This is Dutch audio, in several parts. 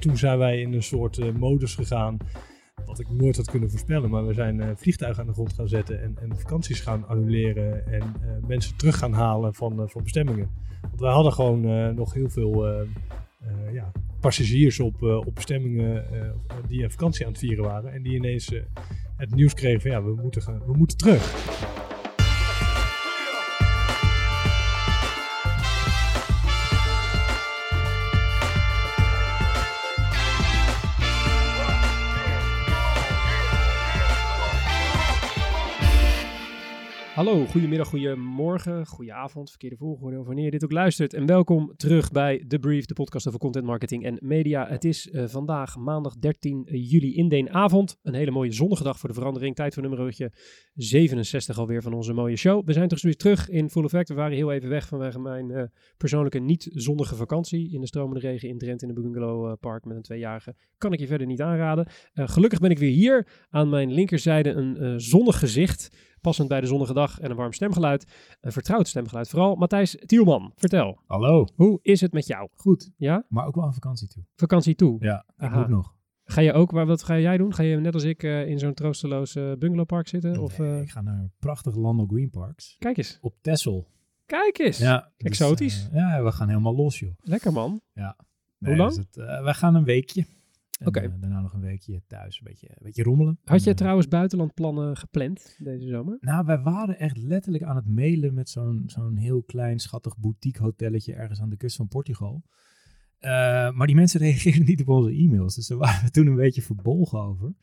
toen zijn wij in een soort eh, modus gegaan. Wat ik nooit had kunnen voorspellen. Maar we zijn eh, vliegtuigen aan de grond gaan zetten. En, en vakanties gaan annuleren. En eh, mensen terug gaan halen van, van bestemmingen. Want wij hadden gewoon nog heel veel ja, passagiers op, op bestemmingen. die een vakantie aan het vieren waren. En die ineens het nieuws kregen van ja, we moeten, we moeten terug. Hallo, goedemiddag, goedemorgen, goedenavond, verkeerde volgorde, wanneer je dit ook luistert. En welkom terug bij The Brief, de podcast over content marketing en media. Het is eh, vandaag maandag 13 juli in den avond. Een hele mooie zonnige dag voor de verandering. Tijd voor nummertje 67 alweer van onze mooie show. We zijn toch weer terug in full effect. We waren heel even weg vanwege mijn eh, persoonlijke niet-zonnige vakantie in de stromende regen in Drenthe in de Bungalow eh, Park met een tweejarige. Kan ik je verder niet aanraden. Eh, gelukkig ben ik weer hier. Aan mijn linkerzijde een eh, zonnig gezicht. Passend bij de zonnige dag en een warm stemgeluid. Een vertrouwd stemgeluid vooral. Matthijs Tielman, vertel. Hallo. Hoe is het met jou? Goed, Ja? maar ook wel aan vakantie toe. Vakantie toe. Ja, ik moet nog. Ga je ook, waar- wat ga jij doen? Ga je net als ik eh, in zo'n troosteloos eh, bungalowpark zitten? Of, Nee, eh, ik ga naar prachtige Landel Green Parks Kijk eens. op Texel. Kijk eens. Ja, Exotisch. eh, ja, we gaan helemaal los, joh. Lekker man. Nee, Hoe lang? dus het, wij gaan een weekje. En, eh, daarna nog een weekje thuis, een beetje, een beetje rommelen. Had En, eh, trouwens buitenlandplannen gepland deze zomer? Nou, wij waren echt letterlijk aan het mailen met zo'n zo'n heel klein, schattig boutique hotelletje ergens aan de kust van Portugal. Eh, maar die mensen reageerden niet op onze e-mails, dus daar waren we toen een beetje verbolgen over.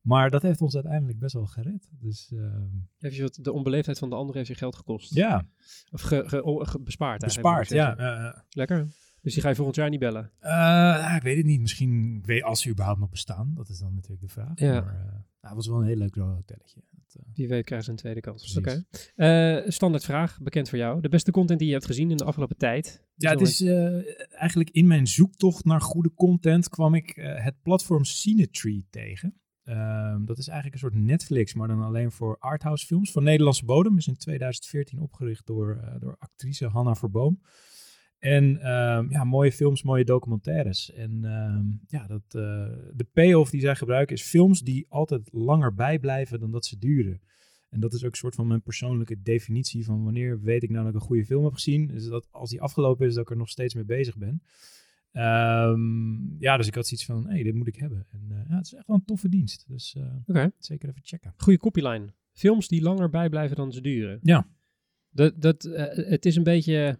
Maar dat heeft ons uiteindelijk best wel gered. Dus ehm, Heeft je wat, de onbeleefdheid van de ander heeft je geld gekost? ja, Of ge, ge- ge- bespaard eigenlijk, bespaard. Ja, Lekker. Dus die ga je volgend jaar niet bellen? Eh, nou, ik weet het niet. Misschien weet als ze überhaupt nog bestaan. Dat is dan natuurlijk de vraag. Ja. Maar eh, nou, het was wel een heel leuk hotelletje. Dat, eh, Die weet krijgen ze een tweede kans. Oké. Standaard vraag, bekend voor jou. De beste content die je hebt gezien in de afgelopen tijd? ja, het is eigenlijk in mijn zoektocht naar goede content kwam ik het platform Cinetree tegen. Ehm, dat is eigenlijk een soort Netflix, maar dan alleen voor arthouse films van Nederlandse bodem. Is in 2014 opgericht door, door actrice Hanna Verboom. En ehm, ja, mooie films, mooie documentaires. En ehm, ja, dat, eh, de payoff die zij gebruiken is films die altijd langer bijblijven dan dat ze duren. En dat is ook een soort van mijn persoonlijke definitie van wanneer weet ik nou dat ik een goede film heb gezien. Is dat als die afgelopen is, dat ik er nog steeds mee bezig ben. Ehm, ja, dus ik had zoiets van, hé, hey, dit moet ik hebben. En eh, ja, het is echt wel een toffe dienst. Dus eh, zeker even checken. Goede copyline. Films die langer bijblijven dan ze duren. Ja. Dat, dat, het is een beetje...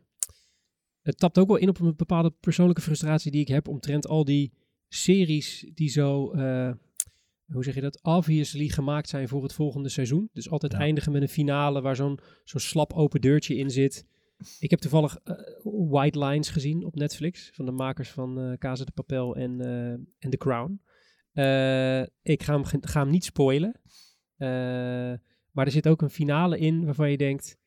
Het tapt ook wel in op een bepaalde persoonlijke frustratie die ik heb omtrent al die series die zo... eh, hoe zeg je dat? Obviously gemaakt zijn voor het volgende seizoen. Dus altijd Ja. eindigen met een finale waar zo'n zo'n slap open deurtje in zit. Ik heb toevallig eh, White Lines gezien op Netflix. Van de makers van eh Casa de Papel en, en The Crown. Ik ga hem, ga hem niet spoilen. Maar er zit ook een finale in waarvan je denkt...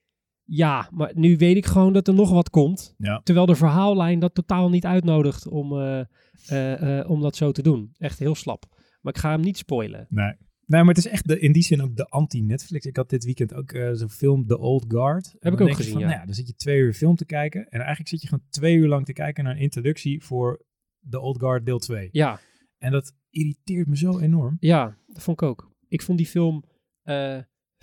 Ja, maar nu weet ik gewoon dat er nog wat komt. Ja. Terwijl de verhaallijn dat totaal niet uitnodigt om, eh, eh, eh, om dat zo te doen. Echt heel slap. Maar ik ga hem niet spoilen. Nee. Nee, maar het is echt de, in die zin ook de anti-Netflix. Ik had dit weekend ook zo'n film, The Old Guard. En dan ook gezien, van, ja. Nou ja. Dan zit je twee uur film te kijken. En eigenlijk zit je gewoon twee uur lang te kijken naar een introductie voor The Old Guard deel 2. Ja, En dat irriteert me zo enorm. ja, dat vond ik ook. Ik vond die film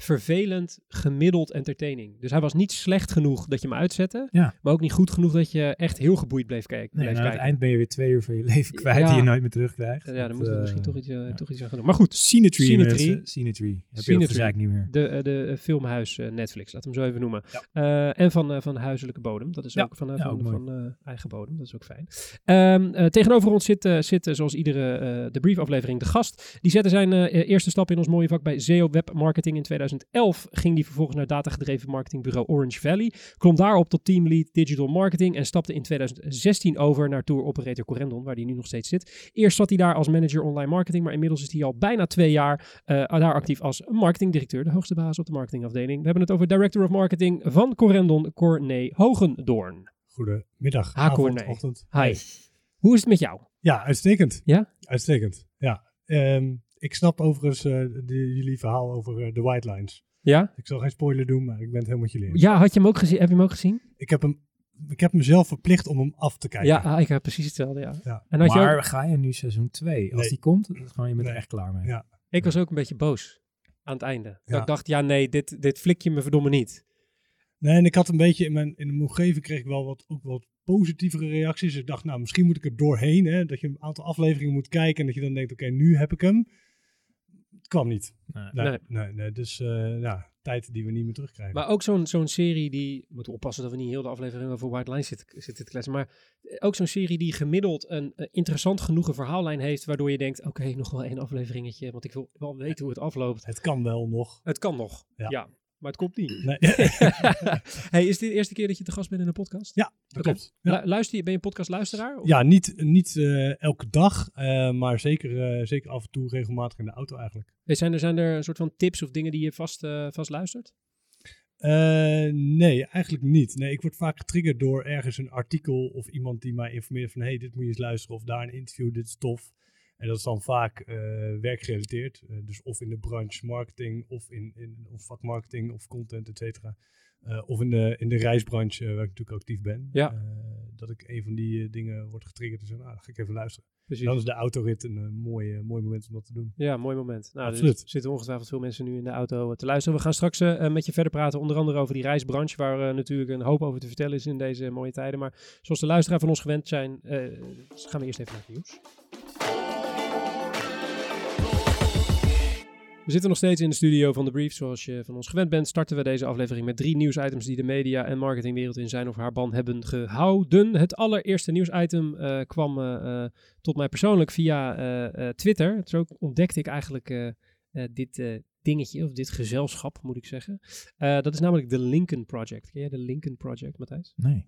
vervelend, gemiddeld entertaining. Dus hij was niet slecht genoeg dat je hem uitzette. Ja. Maar ook niet goed genoeg dat je echt heel geboeid bleef, kijken. Nee, bleef en aan het kijken. eind ben je weer twee uur van je leven kwijt Ja. die je nooit meer terugkrijgt. Ja, daar Dat, moeten we eh, misschien toch iets, eh, ja. toch iets aan gaan doen. Maar goed, Cinetree. mensen. Cinetree. Heb je gezeik niet meer. de, eh, de eh, filmhuis eh, Netflix, laat hem zo even noemen. Eh, en van, eh, van huiselijke bodem. Dat is ook van, eh, van, ook mooi. van eh, eigen bodem. Dat is ook fijn. Ehm, eh, tegenover ons zit, eh, zit eh, zoals iedere eh, de briefaflevering de gast. Die zette zijn eh, eerste stap in ons mooie vak bij SEO Web Marketing in 2011. Ging die vervolgens naar datagedreven marketingbureau Orange Valley. Klom daarop tot teamlead Digital Marketing en stapte in 2016 over naar tour operator Corendon, waar hij nu nog steeds zit. Eerst zat hij daar als manager online marketing, maar inmiddels is hij al bijna twee jaar eh, daar actief als marketingdirecteur, de hoogste baas op de marketingafdeling. We hebben het over Director of Marketing van Corendon, Corné Hogendoorn. Goedemiddag, Ha, avond, ochtend. Hi. Hoe is het met jou? Ja, uitstekend. Ja? Uitstekend, ja. Ehm, ik snap overigens eh, de- jullie verhaal over eh, de White Lines. Ja? Ik zal geen spoiler doen, maar ik ben het helemaal met jullie eens. Ja, had je hem ook gezien? Heb je hem ook gezien? Ik heb hem ik heb mezelf verplicht om hem af te kijken. Ja, ah, ik heb precies hetzelfde, ja. Ja. En had je ook- Maar ga je nu seizoen 2? Als Nee. die komt, dan gewoon je bent er Nee. echt klaar mee. Ja. ik was ook een beetje boos aan het einde. Dat. Ik dacht, ja nee, dit, dit flik je me verdomme niet. Nee, en ik had een beetje in mijn, in mijn omgeving kreeg ik wel wat, ook wat positievere reacties. Dus ik dacht, nou, misschien moet ik er doorheen. Hè, dat je een aantal afleveringen moet kijken en dat je dan denkt, oké, nu heb ik hem. Het kwam niet. Nee. Nee, Nee. Dus eh, ja, tijd die we niet meer terugkrijgen. Maar ook zo'n zo'n serie die... We moeten oppassen dat we niet heel de aflevering over White Line zitten, zitten te kletsen. Maar ook zo'n serie die gemiddeld een interessant genoeg een verhaallijn heeft... waardoor je denkt, oké, nog wel één afleveringetje. Want ik wil wel weten hoe het afloopt. het kan wel nog. Het kan nog, ja. Ja. Maar het komt niet. Nee. hey, is dit de eerste keer dat je te gast bent in een podcast? ja, dat Oké. klopt. Ja. Luister je, ben je een podcastluisteraar? Of- Ja, niet, niet eh, elke dag, eh, maar zeker, eh, zeker af en toe regelmatig in de auto eigenlijk. Zijn er, zijn er een soort van tips of dingen die je vast, eh, vast luistert? Eh, nee, eigenlijk niet. Nee, ik word vaak getriggerd door ergens een artikel of iemand die mij informeert van hey, dit moet je eens luisteren of daar een interview, dit is tof. En dat is dan vaak eh, werkgerelateerd. Eh, dus of in de branche marketing of in, in of vakmarketing of content, et cetera. Eh, of in de, in de reisbranche, waar ik natuurlijk actief ben. Ja. Dat ik een van die dingen word getriggerd en zeg, nou, dan ga ik even luisteren. Precies. Dan is de autorit een mooi, mooi moment om dat te doen. Ja, mooi moment. Nou, Absoluut. Er zitten ongetwijfeld veel mensen nu in de auto te luisteren. We gaan straks met je verder praten, onder andere over die reisbranche, waar natuurlijk een hoop over te vertellen is in deze mooie tijden. Maar zoals de luisteraar van ons gewend zijn, gaan we eerst even naar het nieuws. We zitten nog steeds in de studio van The Brief. Zoals je van ons gewend bent, starten we deze aflevering met drie nieuwsitems die de media- en marketingwereld in zijn of haar ban hebben gehouden. Het allereerste nieuwsitem eh, kwam eh, eh, tot mij persoonlijk via Twitter. Zo ontdekte ik eigenlijk dit dingetje, of dit gezelschap moet ik zeggen. Dat is namelijk de Lincoln Project. Ken jij de Lincoln Project, Matthijs? Nee.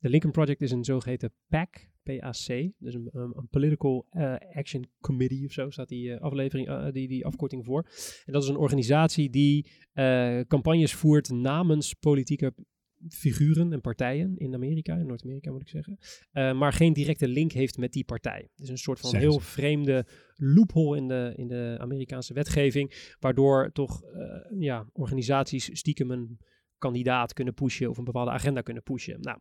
De Lincoln Project is een zogeheten PAC, PAC, dus een, Political eh, Action Committee of zo staat die, eh, aflevering, eh, die, die afkorting voor. En dat is een organisatie die campagnes voert namens politieke figuren en partijen in Amerika, in Noord-Amerika moet ik zeggen, maar geen directe link heeft met die partij. Het is een soort van heel ze. vreemde loophole in de, in de Amerikaanse wetgeving, waardoor toch ja, organisaties stiekem een kandidaat kunnen pushen of een bepaalde agenda kunnen pushen. Nou,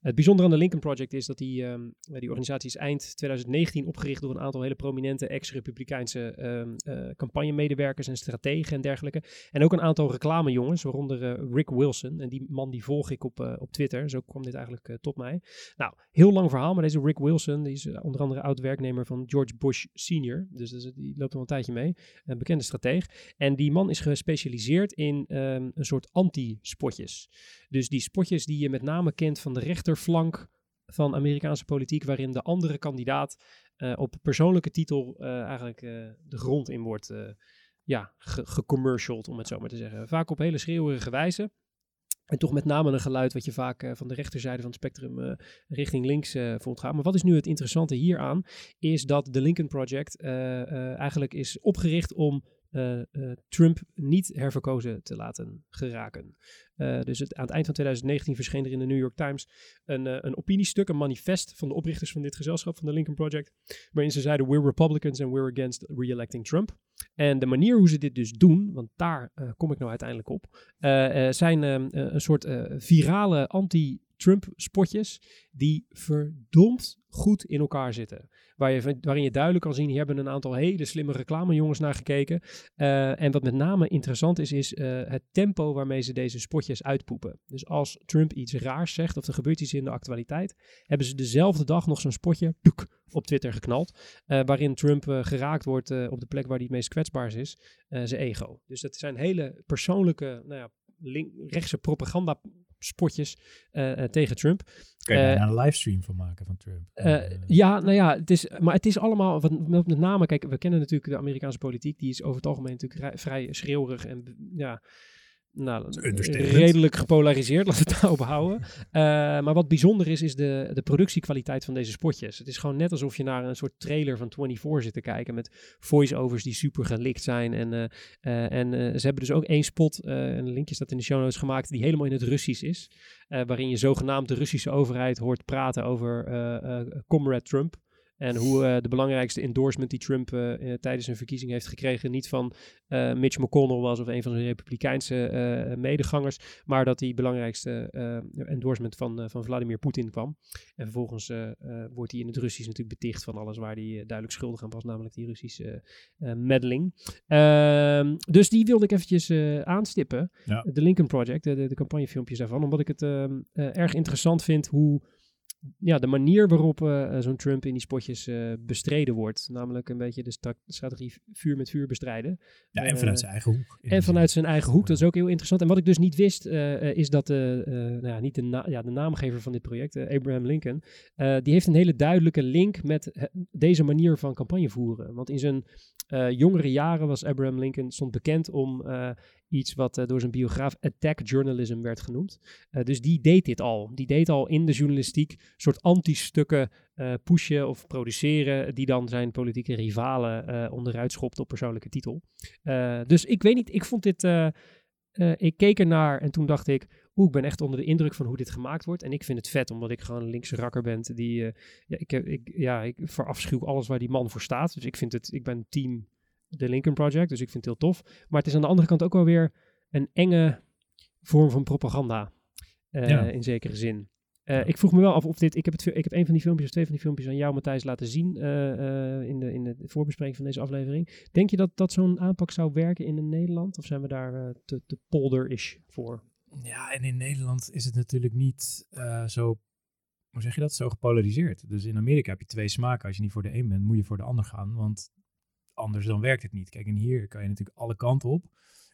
het bijzondere aan de Lincoln Project is dat die, ehm, die organisatie is eind 2019 opgericht door een aantal hele prominente ex-Republikeinse ehm eh, campagnemedewerkers en strategen en dergelijke. En ook een aantal reclamejongens, waaronder eh, Rick Wilson. En die man die volg ik op, eh, op Twitter. Zo kwam dit eigenlijk eh, tot mij. Nou, heel lang verhaal, maar deze Rick Wilson, die is eh, onder andere oud-werknemer van George Bush Senior. Dus is- die loopt al een tijdje mee. Een bekende strateeg. En die man is gespecialiseerd in ehm, een soort anti-spotjes. Dus die spotjes die je met name kent van de rechterflank van Amerikaanse politiek, waarin de andere kandidaat eh, op persoonlijke titel eh, eigenlijk eh, de grond in wordt ja, ge- gecommercialed, om het zo maar te zeggen. Vaak op hele schreeuwerige wijze. En toch met name een geluid wat je vaak van de rechterzijde van het spectrum richting links eh voelt gaan. Maar wat is nu het interessante hieraan? Is dat de Lincoln Project eigenlijk is opgericht om eh, eh, Trump niet herverkozen te laten geraken. Eh, dus aan het eind van 2019 verscheen er in de New York Times een, een opiniestuk, een manifest van de oprichters van dit gezelschap, van de Lincoln Project, waarin ze zeiden, we're Republicans and we're against re-electing Trump. En de manier hoe ze dit dus doen, want daar kom ik nou uiteindelijk op, zijn eh, eh, een soort virale anti-Trump spotjes die verdomd goed in elkaar zitten. Waarin je duidelijk kan zien, hier hebben een aantal hele slimme reclamejongens naar gekeken. Eh, en wat met name interessant is, is eh, het tempo waarmee ze deze spotjes uitpoepen. Dus als Trump iets raars zegt of er gebeurt iets in de actualiteit, hebben ze dezelfde dag nog zo'n spotje op Twitter geknald. eh, waarin Trump geraakt wordt op de plek waar hij het meest kwetsbaar is, zijn ego. Dus dat zijn hele persoonlijke, nou ja, link, rechtse propaganda spotjes eh, eh, tegen Trump. Kun je Eh, daar een livestream van maken van Trump? Eh, Eh, ja, nou ja, het is, maar het is allemaal, wat, met name, kijk, we kennen natuurlijk de Amerikaanse politiek, die is over het algemeen natuurlijk rij- vrij schreeuwerig en ja, nou, redelijk gepolariseerd, laten we het daarop houden. Eh, maar wat bijzonder is, is de, de productiekwaliteit van deze spotjes. Het is gewoon net alsof je naar een soort trailer van 24 zit te kijken met voice-overs die super gelikt zijn. En, eh, eh, en ze hebben dus ook één spot, een linkje staat in de show notes gemaakt, die helemaal in het Russisch is. waarin je zogenaamd de Russische overheid hoort praten over Comrade Trump. En hoe eh, de belangrijkste endorsement die Trump eh, eh, tijdens een verkiezing heeft gekregen, niet van Mitch McConnell was of een van zijn republikeinse medegangers, maar dat die belangrijkste endorsement van, van Vladimir Poetin kwam. En vervolgens wordt hij in het Russisch natuurlijk beticht van alles waar hij duidelijk schuldig aan was, namelijk die Russische meddling. Ehm, dus die wilde ik eventjes aanstippen. Ja. De Lincoln Project, de, de, de campagnefilmpjes daarvan, omdat ik het ehm, eh, erg interessant vind hoe ja, de manier waarop eh, zo'n Trump in die spotjes eh, bestreden wordt. Namelijk een beetje de strategie vuur met vuur bestrijden. Ja, en Eh, vanuit zijn eigen hoek. En vanuit zijn eigen hoek, dat is ook heel interessant. En wat ik dus niet wist, eh, eh, is dat de, eh, nou ja, niet de, na- ja, de naamgever van dit project, eh, Abraham Lincoln, eh, die heeft een hele duidelijke link met deze manier van campagne voeren. Want in zijn eh, jongere jaren was Abraham Lincoln, stond bekend om eh, iets wat eh, door zijn biograaf attack journalism werd genoemd. Eh, dus die deed dit al. Die deed al in de journalistiek soort anti-stukken eh, pushen of produceren, die dan zijn politieke rivalen onderuit schopt op persoonlijke titel. Dus ik weet niet, ik vond dit. ik keek ernaar en toen dacht ik. Oeh, ik ben echt onder de indruk van hoe dit gemaakt wordt. En ik vind het vet, omdat ik gewoon een linkse rakker ben. Die, ja, ik, ik, ja, ik verafschuw alles waar die man voor staat. Dus ik vind het, ik ben team The Lincoln Project. Dus ik vind het heel tof. Maar het is aan de andere kant ook wel weer een enge vorm van propaganda. eh, Ja. In zekere zin. Eh, Ik vroeg me wel af of dit. Ik heb, het, ik heb een van die filmpjes, of twee van die filmpjes aan jou, Matthijs, laten zien. eh, in, de, in de voorbespreking van deze aflevering. Denk je dat, dat zo'n aanpak zou werken in Nederland? Of zijn we daar te, te polder-ish voor? Ja, en in Nederland is het natuurlijk niet zo, hoe zeg je dat, zo gepolariseerd. Dus in Amerika heb je twee smaken. Als je niet voor de een bent, moet je voor de ander gaan. Want anders dan werkt het niet. Kijk, en hier kan je natuurlijk alle kanten op.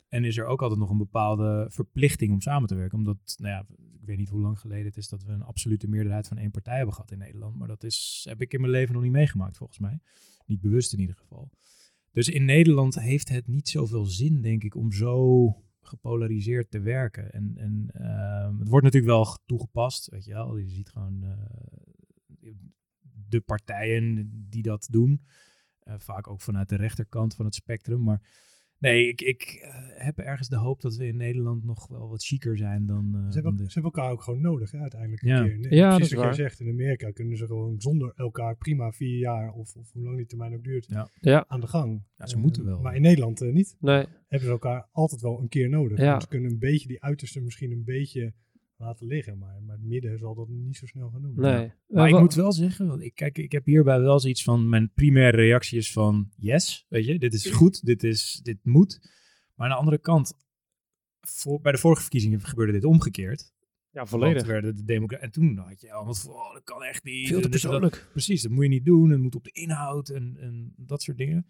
En is er ook altijd nog een bepaalde verplichting om samen te werken. Omdat, nou ja, ik weet niet hoe lang geleden het is dat we een absolute meerderheid van één partij hebben gehad in Nederland. Maar dat is, heb ik in mijn leven nog niet meegemaakt, volgens mij. Niet bewust in ieder geval. Dus in Nederland heeft het niet zoveel zin, denk ik, om zo gepolariseerd te werken. En, en ehm, het wordt natuurlijk wel toegepast, weet je wel. Je ziet gewoon eh, de partijen die dat doen. Eh, vaak ook vanuit de rechterkant van het spectrum. Maar nee, ik, ik eh, heb ergens de hoop dat we in Nederland nog wel wat chiquer zijn dan, eh, Ze hebben, de- ze hebben elkaar ook gewoon nodig, hè, uiteindelijk. Ja. Keer. Nee, Ja, dat precies is wat waar. jij zegt. In Amerika kunnen ze gewoon zonder elkaar prima vier jaar, of, of hoe lang die termijn ook duurt, Ja. Ja. aan de gang. Ja, ze moeten wel. Maar in Nederland niet. Nee. Hebben ze elkaar altijd wel een keer nodig. Ja. Ze kunnen een beetje die uiterste misschien een beetje laten liggen. Maar, maar het midden zal dat niet zo snel gaan doen. nee. Eh, Maar ik moet wel zeggen, want ik, kijk, ik heb hierbij wel zoiets van, mijn primaire reactie is van, yes, weet je, dit is goed, dit, is, dit moet. Maar aan de andere kant, voor, bij de vorige verkiezingen gebeurde dit omgekeerd. ja, volledig. werden de democraten, en toen had je allemaal van, oh, dat kan echt niet. Veel te dat. persoonlijk. Precies, dat moet je niet doen. Het moet op de inhoud en, en dat soort dingen.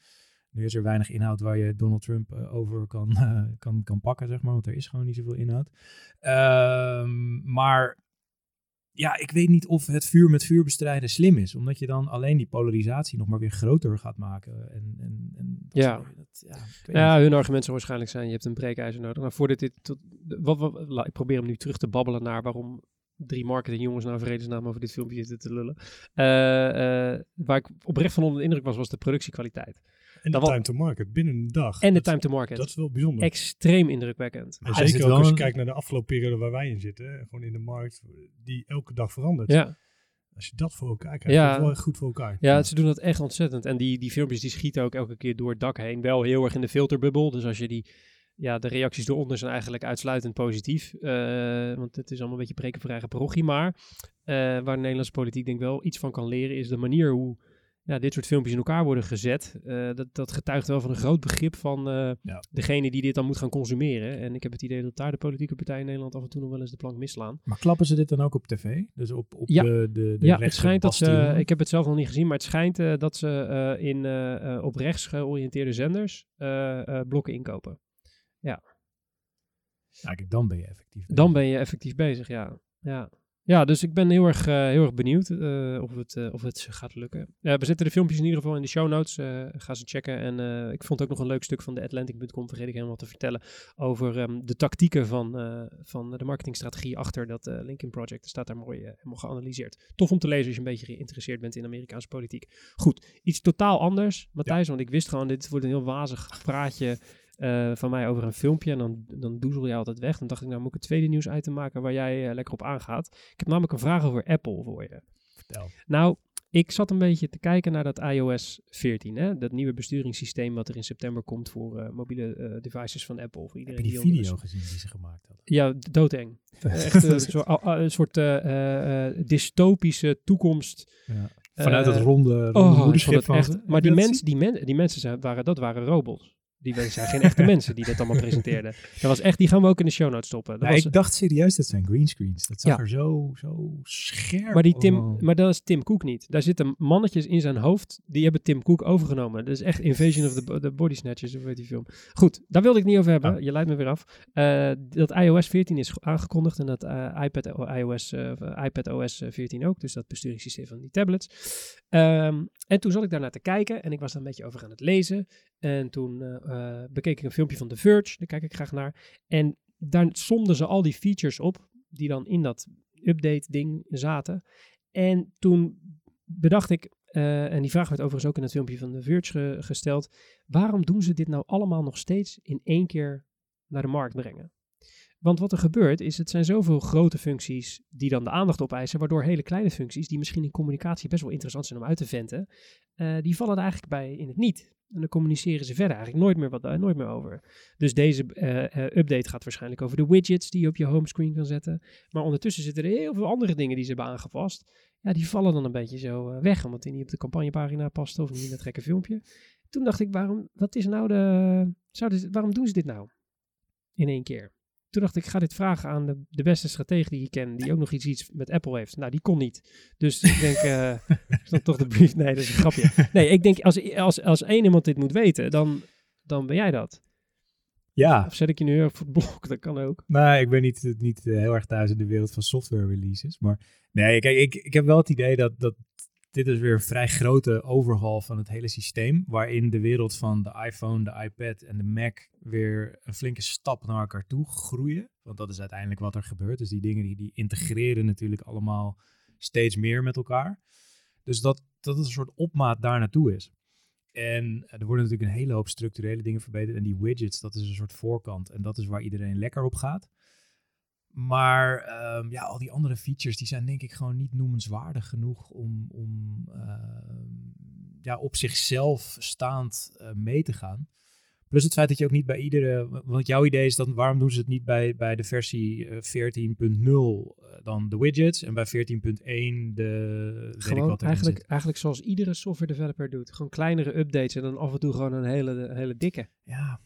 Nu is er weinig inhoud waar je Donald Trump eh, over kan, eh, kan, kan pakken, zeg maar. Want er is gewoon niet zoveel inhoud. Ehm, maar ja, ik weet niet of het vuur met vuur bestrijden slim is. Omdat je dan alleen die polarisatie nog maar weer groter gaat maken. En, en, en dat Ja. dat, ja, Ja, hun argument zou waarschijnlijk zijn, je hebt een breekijzer nodig. Maar voordat dit... Tot, wat, wat, la- ik probeer hem nu terug te babbelen naar waarom drie marketingjongens nou vredesnaam over dit filmpje zitten te lullen. Eh, waar ik oprecht van onder de indruk was, was de productiekwaliteit. En de Dat time to market binnen een dag. En de Dat- time to market. Dat is wel bijzonder. Extreem indrukwekkend. En Ah, zeker ook als je kijkt naar de afgelopen periode waar wij in zitten. Gewoon in de markt die elke dag verandert. Ja, Als je dat voor elkaar krijgt, Ja. is het wel echt goed voor elkaar. ja, ze doen dat echt ontzettend. En die, die filmpjes die schieten ook elke keer door het dak heen. Wel heel erg in de filterbubbel. Dus als je die... Ja, de reacties eronder zijn eigenlijk uitsluitend positief. Eh, want het is allemaal een beetje preken voor eigen parochie. Maar eh, waar de Nederlandse politiek denk ik wel iets van kan leren... is de manier hoe ja, dit soort filmpjes in elkaar worden gezet. Eh, dat, dat getuigt wel van een groot begrip van eh, Ja. degene die dit dan moet gaan consumeren. En ik heb het idee dat daar de politieke partijen in Nederland af en toe nog wel eens de plank misslaan. Maar klappen ze dit dan ook op tv? Dus op, op Ja. de, de, de ja, het schijnt dat ze, ik heb het zelf nog niet gezien, maar het schijnt eh, dat ze eh, in, eh, eh, op rechts georiënteerde zenders eh, eh, blokken inkopen. Ja, kijk, dan ben je effectief. Dan ben je effectief bezig, ja. Ja, ja dus ik ben heel erg, eh, heel erg benieuwd eh, of, het, eh, of het gaat lukken. We zetten de filmpjes in ieder geval in de show notes. ga ze checken. En ik vond ook nog een leuk stuk van de Atlantic.com, vergeet ik helemaal te vertellen, over ehm, de tactieken van, van de marketingstrategie achter dat Lincoln Project. Er staat daar mooi helemaal geanalyseerd. Tof om te lezen als je een beetje geïnteresseerd bent in Amerikaanse politiek. Goed, iets totaal anders, Matthijs, want ik wist gewoon, dit wordt een heel wazig praatje eh, van mij over een filmpje. En dan, dan doezel je altijd weg. Dan dacht ik, nou moet ik een tweede nieuwsitem maken waar jij eh, lekker op aangaat. Ik heb namelijk een vraag over Apple voor je. Vertel. Nou, ik zat een beetje te kijken naar dat iOS 14, hè? dat nieuwe besturingssysteem wat er in september komt voor eh, mobiele eh, devices van Apple. Voor Heb iedereen je die de- video gezien die ze gemaakt hadden? Ja, doodeng. Echt een soort dystopische toekomst. Ja. Vanuit dat ronde, ronde Oh, moederschip echt. Maar Heb die, dat mens, die, men, die mensen zijn, waren, dat waren robots. Die zijn geen echte mensen die dat allemaal presenteerden. Dat was echt, die gaan we ook in de show notes stoppen. Dat was, ik dacht serieus, dat zijn greenscreens. Dat zag Ja. er zo, zo scherp maar, die Tim, maar dat is Tim Cook niet. Daar zitten mannetjes in zijn hoofd, die hebben Tim Cook overgenomen. Dat is echt Invasion of the, the Body Snatchers, of weet die film. Goed, daar wilde ik niet over hebben. Oh. Je leidt me weer af. Eh, dat iOS 14 is ge- aangekondigd en dat eh, iPad, iOS, eh, iPad OS eh, 14 ook. Dus dat besturingssysteem van die tablets. Ehm, en toen zat ik daarnaar te kijken en ik was daar een beetje over aan het lezen. En toen eh, bekeek ik een filmpje van The Verge, daar kijk ik graag naar. En daar somden ze al die features op die dan in dat update-ding zaten. En toen bedacht ik, eh, en die vraag werd overigens ook in het filmpje van The Verge ge- gesteld, waarom doen ze dit nou allemaal nog steeds in één keer naar de markt brengen? Want wat er gebeurt is, het zijn zoveel grote functies die dan de aandacht opeisen, waardoor hele kleine functies, die misschien in communicatie best wel interessant zijn om uit te venten, eh, die vallen er eigenlijk bij in het niet. En dan communiceren ze verder eigenlijk nooit meer, wat, eh, nooit meer over. Dus deze eh, update gaat waarschijnlijk over de widgets die je op je homescreen kan zetten. Maar ondertussen zitten er heel veel andere dingen die ze hebben aangepast. Ja, die vallen dan een beetje zo weg, omdat die niet op de campagnepagina past of niet in het gekke filmpje. Toen dacht ik, waarom, wat is nou de, ze, waarom doen ze dit nou? In één keer. Toen dacht ik, ik ga dit vragen aan de, de beste stratege die ik ken, die ook nog iets, iets met Apple heeft. Nou, die kon niet. Dus ik denk, eh is dan toch de brief? Nee, dat is een grapje. Nee, ik denk, als, als, als één iemand dit moet weten, dan, dan ben jij dat. Ja, Of zet ik je nu op het blok, dat kan ook. nou, ik ben niet, niet eh, heel erg thuis in de wereld van software releases. Maar nee, kijk, ik, ik heb wel het idee dat, dat dit is weer een vrij grote overhaul van het hele systeem. Waarin de wereld van de iPhone, de iPad en de Mac weer een flinke stap naar elkaar toe groeien. Want dat is uiteindelijk wat er gebeurt. Dus die dingen die, die integreren natuurlijk allemaal steeds meer met elkaar. Dus dat, dat het een soort opmaat daar naartoe is. En er worden natuurlijk een hele hoop structurele dingen verbeterd. En die widgets, dat is een soort voorkant. En dat is waar iedereen lekker op gaat. Maar ehm, ja, al die andere features, die zijn denk ik gewoon niet noemenswaardig genoeg om, om ehm, ja, op zichzelf staand eh, mee te gaan. Plus het feit dat je ook niet bij iedere... Want jouw idee is dan, waarom doen ze het niet bij, bij de versie eh, 14.0 eh, dan de widgets en bij 14.1 de... weet ik Gewoon wat erin eigenlijk, eigenlijk zoals iedere software developer doet. Gewoon kleinere updates en dan af en toe gewoon een hele, hele dikke. Ja,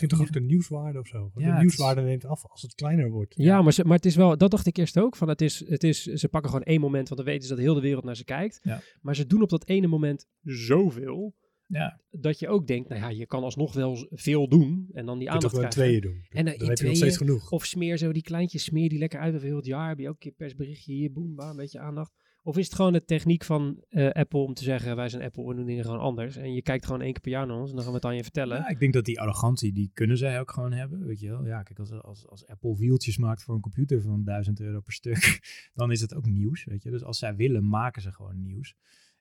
Het ging toch ook de nieuwswaarde of zo? Ja, de nieuwswaarde neemt af als het kleiner wordt. Ja, maar, ze, maar het is wel, dat dacht ik eerst ook. Van het is, het is, ze pakken gewoon één moment, want dan weten ze dat heel de wereld naar ze kijkt. Ja. Maar ze doen op dat ene moment zoveel, ja. dat je ook denkt, nou ja, je kan alsnog wel veel doen en dan die aandacht krijgen. tweeën doen. En dan dan heb je nog steeds genoeg. Of smeer zo die kleintjes, smeer die lekker uit over heel het jaar. Heb je ook een keer persberichtje hier, boem, een beetje aandacht. Of is het gewoon de techniek van eh, Apple om te zeggen, wij zijn Apple, we doen dingen gewoon anders. En je kijkt gewoon één keer per jaar naar ons en dan gaan we het aan je vertellen. Ja, ik denk dat die arrogantie, die kunnen zij ook gewoon hebben, weet je wel. Ja, kijk, als, als, als Apple wieltjes maakt voor een computer van 1000 euro per stuk, dan is het ook nieuws, weet je. Dus als zij willen, maken ze gewoon nieuws.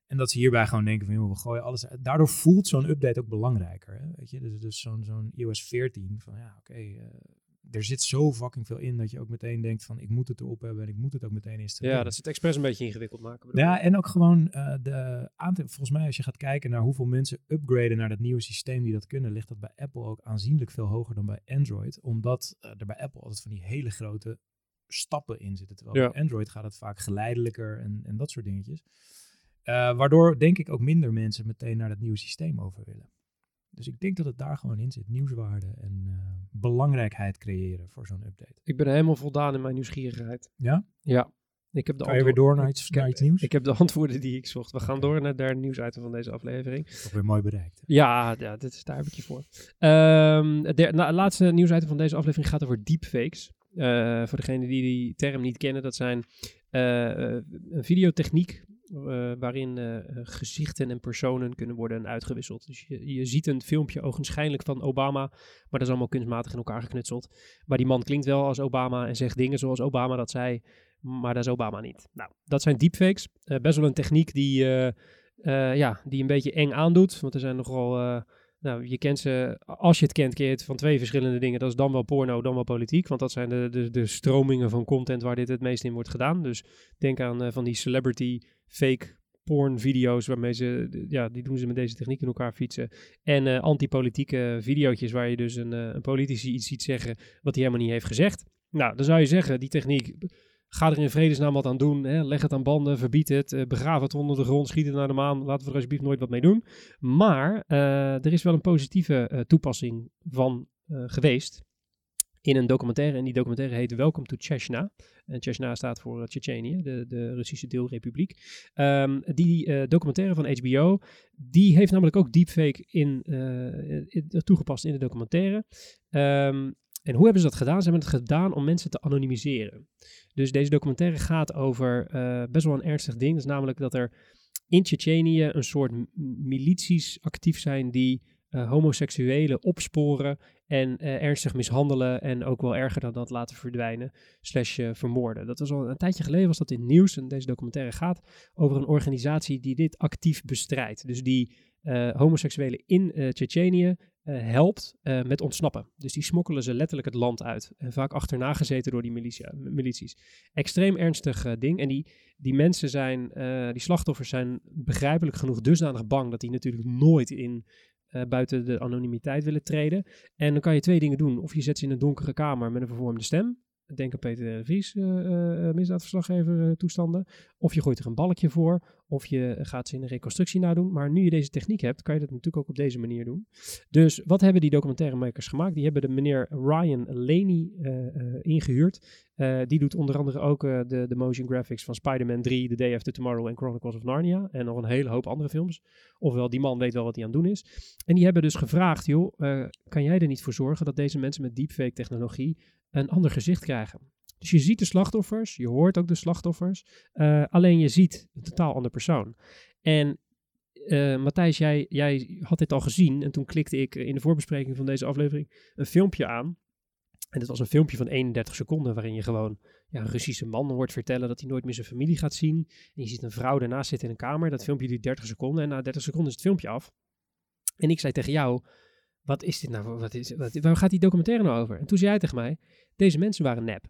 En dat ze hierbij gewoon denken van, joh, we gooien alles uit. Daardoor voelt zo'n update ook belangrijker, hè, weet je. Dus, dus zo'n zo'n iOS 14, van ja, oké, eh, er zit zo fucking veel in dat je ook meteen denkt van, ik moet het erop hebben en ik moet het ook meteen installeren. ja, dat ze het expres een beetje ingewikkeld maken. bedoel Ja, en ook gewoon eh, de aantal. Volgens mij, als je gaat kijken naar hoeveel mensen upgraden naar dat nieuwe systeem die dat kunnen, ligt dat bij Apple ook aanzienlijk veel hoger dan bij Android. Omdat eh, er bij Apple altijd van die hele grote stappen in zitten. Terwijl Ja. bij Android gaat het vaak geleidelijker en, en dat soort dingetjes. Eh, waardoor denk ik ook minder mensen meteen naar dat nieuwe systeem over willen. Dus ik denk dat het daar gewoon in zit. Nieuwswaarde en eh, belangrijkheid creëren voor zo'n update. Ik ben helemaal voldaan in mijn nieuwsgierigheid. Ja? Ja. Ik heb de Kan je weer door naar iets, naar nieuws? Ik heb de antwoorden die ik zocht. We gaan door naar de nieuwsitem van deze aflevering. Toch weer mooi bereikt. Ja, ja dit is, daar heb ik je voor. Ehm de nou, laatste nieuwsitem van deze aflevering gaat over deepfakes. Eh, voor degenen die die term niet kennen, dat zijn eh, een videotechniek eh, waarin eh, gezichten en personen kunnen worden uitgewisseld. Dus je, ziet een filmpje ogenschijnlijk van Obama, maar dat is allemaal kunstmatig in elkaar geknutseld. Maar die man klinkt wel als Obama en zegt dingen zoals Obama dat zei, maar dat is Obama niet. Nou, dat zijn deepfakes. Eh, best wel een techniek die, ja, die een beetje eng aandoet, want er zijn nogal... nou, je kent ze, als je het kent, ken je het van twee verschillende dingen. Dat is dan wel porno, dan wel politiek. Want dat zijn de, de, de stromingen van content waar dit het meest in wordt gedaan. Dus denk aan van die celebrity fake porn-video's waarmee ze, ja, die doen ze met deze techniek in elkaar fietsen. En eh anti-politieke videootjes waar je dus een, eh, een politici iets ziet zeggen wat hij helemaal niet heeft gezegd. Nou, dan zou je zeggen, die techniek, ga er in vredesnaam wat aan doen. Hè? Leg het aan banden, verbied het, eh, begraaf het onder de grond, schiet het naar de maan. Laten we er alsjeblieft nooit wat mee doen. Maar er is wel een positieve toepassing van geweest in een documentaire. En die documentaire heet Welcome to Chechnya. En Chechnya staat voor eh, Tsjetsjenië, de, de Russische deelrepubliek. Ehm, die eh, documentaire van HBO, die heeft namelijk ook deepfake in, eh, toegepast in de documentaire. Ehm, en hoe hebben ze dat gedaan? Ze hebben het gedaan om mensen te anonimiseren. Dus deze documentaire gaat over best wel een ernstig ding. Dat is namelijk dat er in Tsjetsjenië een soort milities actief zijn die eh, homoseksuelen opsporen en eh, ernstig mishandelen en ook wel erger dan dat laten verdwijnen slash eh, vermoorden. Dat was al een tijdje geleden was dat in het nieuws en deze documentaire gaat over een organisatie die dit actief bestrijdt. Dus die eh, homoseksuelen in eh Tsjetsjenië helpt met ontsnappen. Dus die smokkelen ze letterlijk het land uit. En vaak achterna gezeten door die militia, milities. Extreem ernstig ding. En die, die mensen zijn, die slachtoffers zijn begrijpelijk genoeg dusdanig bang dat die natuurlijk nooit in eh, buiten de anonimiteit willen treden. En dan kan je twee dingen doen. Of je zet ze in een donkere kamer met een vervormde stem. Denk aan Peter de Vries, eh, eh, misdaadverslaggever eh, toestanden. Of je gooit er een balkje voor. Of je gaat ze in een reconstructie nadoen. Maar nu je deze techniek hebt, kan je dat natuurlijk ook op deze manier doen. Dus wat hebben die documentairemakers gemaakt? Die hebben de meneer Ryan Laney eh, eh, ingehuurd. Eh, die doet onder andere ook de, de motion graphics van Spider-Man 3, The Day After Tomorrow en Chronicles of Narnia. En nog een hele hoop andere films. Ofwel, die man weet wel wat hij aan het doen is. En die hebben dus gevraagd, joh, kan jij er niet voor zorgen dat deze mensen met deepfake technologie een ander gezicht krijgen? Dus je ziet de slachtoffers, je hoort ook de slachtoffers, eh, alleen je ziet een totaal ander persoon. En eh, Matthijs, jij, jij had dit al gezien en toen klikte ik in de voorbespreking van deze aflevering een filmpje aan. En het was een filmpje van 31 seconden waarin je gewoon ja, een Russische man hoort vertellen dat hij nooit meer zijn familie gaat zien. En je ziet een vrouw daarnaast zitten in een kamer. Dat filmpje duurt 30 seconden en na 30 seconden is het filmpje af. En ik zei tegen jou, wat is dit nou? voor- Wat is, wat, waar gaat die documentaire nou over? En toen zei jij tegen mij, deze mensen waren nep.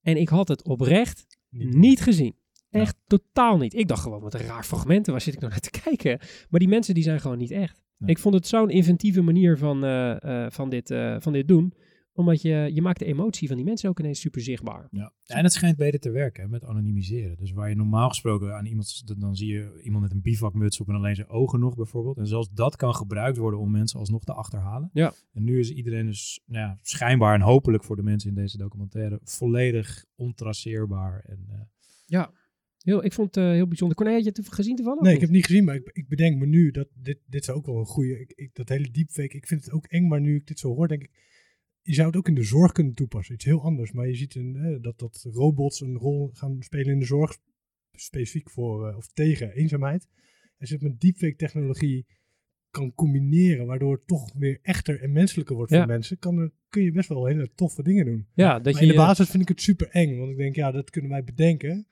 En ik had het oprecht niet gezien. Echt totaal niet. Ik dacht gewoon, wat een raar fragmenten. Waar zit ik nou naar te kijken? Maar die mensen die zijn gewoon niet echt. Ik vond het zo'n inventieve manier van, eh, eh, van, dit, eh, van dit doen. Omdat je, je maakt de emotie van die mensen ook ineens super zichtbaar. Ja. En het schijnt beter te werken hè, met anonimiseren. Dus waar je normaal gesproken aan iemand, dan- dan zie je iemand met een bivakmuts op en alleen zijn ogen nog bijvoorbeeld. En zelfs dat kan gebruikt worden om mensen alsnog te achterhalen. Ja. En nu is iedereen dus nou ja, schijnbaar en hopelijk voor de mensen in deze documentaire volledig ontraceerbaar. En, eh, Ja. Heel, ik vond het eh, heel bijzonder. Corné, had je het gezien toevallig? Nee, ik heb het niet gezien, maar ik, ik bedenk me nu dat dit, dit zou ook wel een goede... Ik, ik, dat hele deepfake, ik vind het ook eng, maar nu ik dit zo hoor, denk ik... Je zou het ook in de zorg kunnen toepassen. Iets heel anders. Maar je ziet een, eh, dat, dat robots een rol gaan spelen in de zorg. Specifiek voor eh, of tegen eenzaamheid. Als je het met deepfake technologie kan combineren, waardoor het toch weer echter en menselijker wordt Ja. voor mensen, kan, kun je best wel hele toffe dingen doen. Ja, dat Maar je... in de basis vind ik het super eng. Want ik denk, ja, dat kunnen wij bedenken.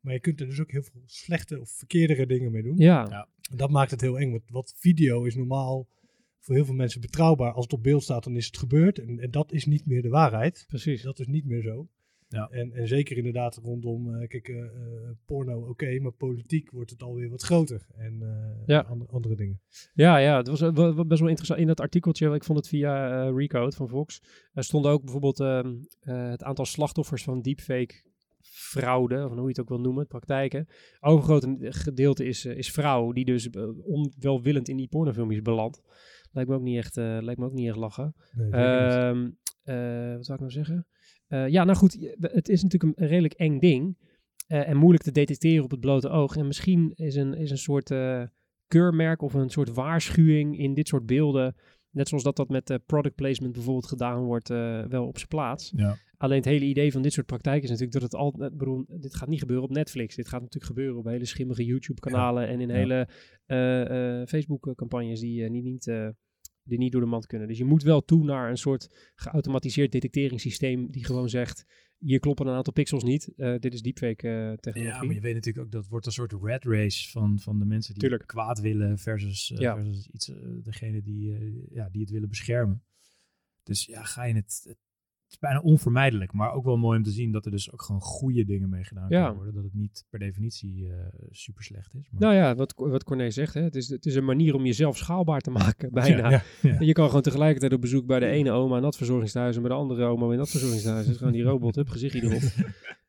Maar je kunt er dus ook heel veel slechte of verkeerdere dingen mee doen. ja. Ja. Dat maakt het heel eng. Want wat video is normaal voor heel veel mensen betrouwbaar. Als het op beeld staat, dan is het gebeurd. En, en dat is niet meer de waarheid. precies. Dat is niet meer zo. Ja. En, en zeker inderdaad rondom, eh, kijk, eh, eh, porno oké, maar politiek wordt het alweer wat groter. En Ja. andere, andere dingen. Ja, ja, het was best wel interessant. In dat artikeltje, ik vond het via Recode van Vox, er stond ook bijvoorbeeld ehm, eh, het aantal slachtoffers van deepfake fraude, of hoe je het ook wil noemen, praktijken. Overgrote gedeelte is, is vrouw, die dus onwelwillend in die pornofilmpjes belandt. Lijkt me ook niet echt, eh, lijkt me ook niet echt lachen. Nee. Ehm, eh, wat zou ik nou zeggen? Eh, ja, nou goed, het is natuurlijk een, redelijk eng ding. en moeilijk te detecteren op het blote oog. En misschien is een, is een soort keurmerk of een soort waarschuwing in dit soort beelden. Net zoals dat dat met eh, product placement bijvoorbeeld gedaan wordt, eh, wel op zijn plaats. ja. Alleen het hele idee van dit soort praktijken is natuurlijk dat het altijd, bedoel, dit gaat niet gebeuren op Netflix. Dit gaat natuurlijk gebeuren op hele schimmige YouTube-kanalen en in Ja. hele eh, eh, Facebook-campagnes die, eh, niet, niet, eh, die niet door de mand kunnen. Dus je moet wel toe naar een soort geautomatiseerd detecteringssysteem die gewoon zegt, hier kloppen een aantal pixels niet. Eh, dit is deepfake eh, technologie. Ja, maar je weet natuurlijk ook dat wordt een soort red race van, van de mensen die Tuurlijk. kwaad willen versus, eh, Ja. versus iets, degene die, ja, die het willen beschermen. Dus ja, ga je het, het- is bijna onvermijdelijk, maar ook wel mooi om te zien dat er dus ook gewoon goede dingen mee gedaan Ja. kunnen worden. Dat het niet per definitie eh, super slecht is. Maar... Nou ja, wat, wat Corné zegt, hè, het, is, het is een manier om jezelf schaalbaar te maken, bijna. Ja, ja. En Je kan gewoon tegelijkertijd op bezoek bij de ene oma in dat verzorgingstehuis en bij de andere oma in dat verzorgingstehuis. Dus gewoon die robot, hup, gezichtje erop.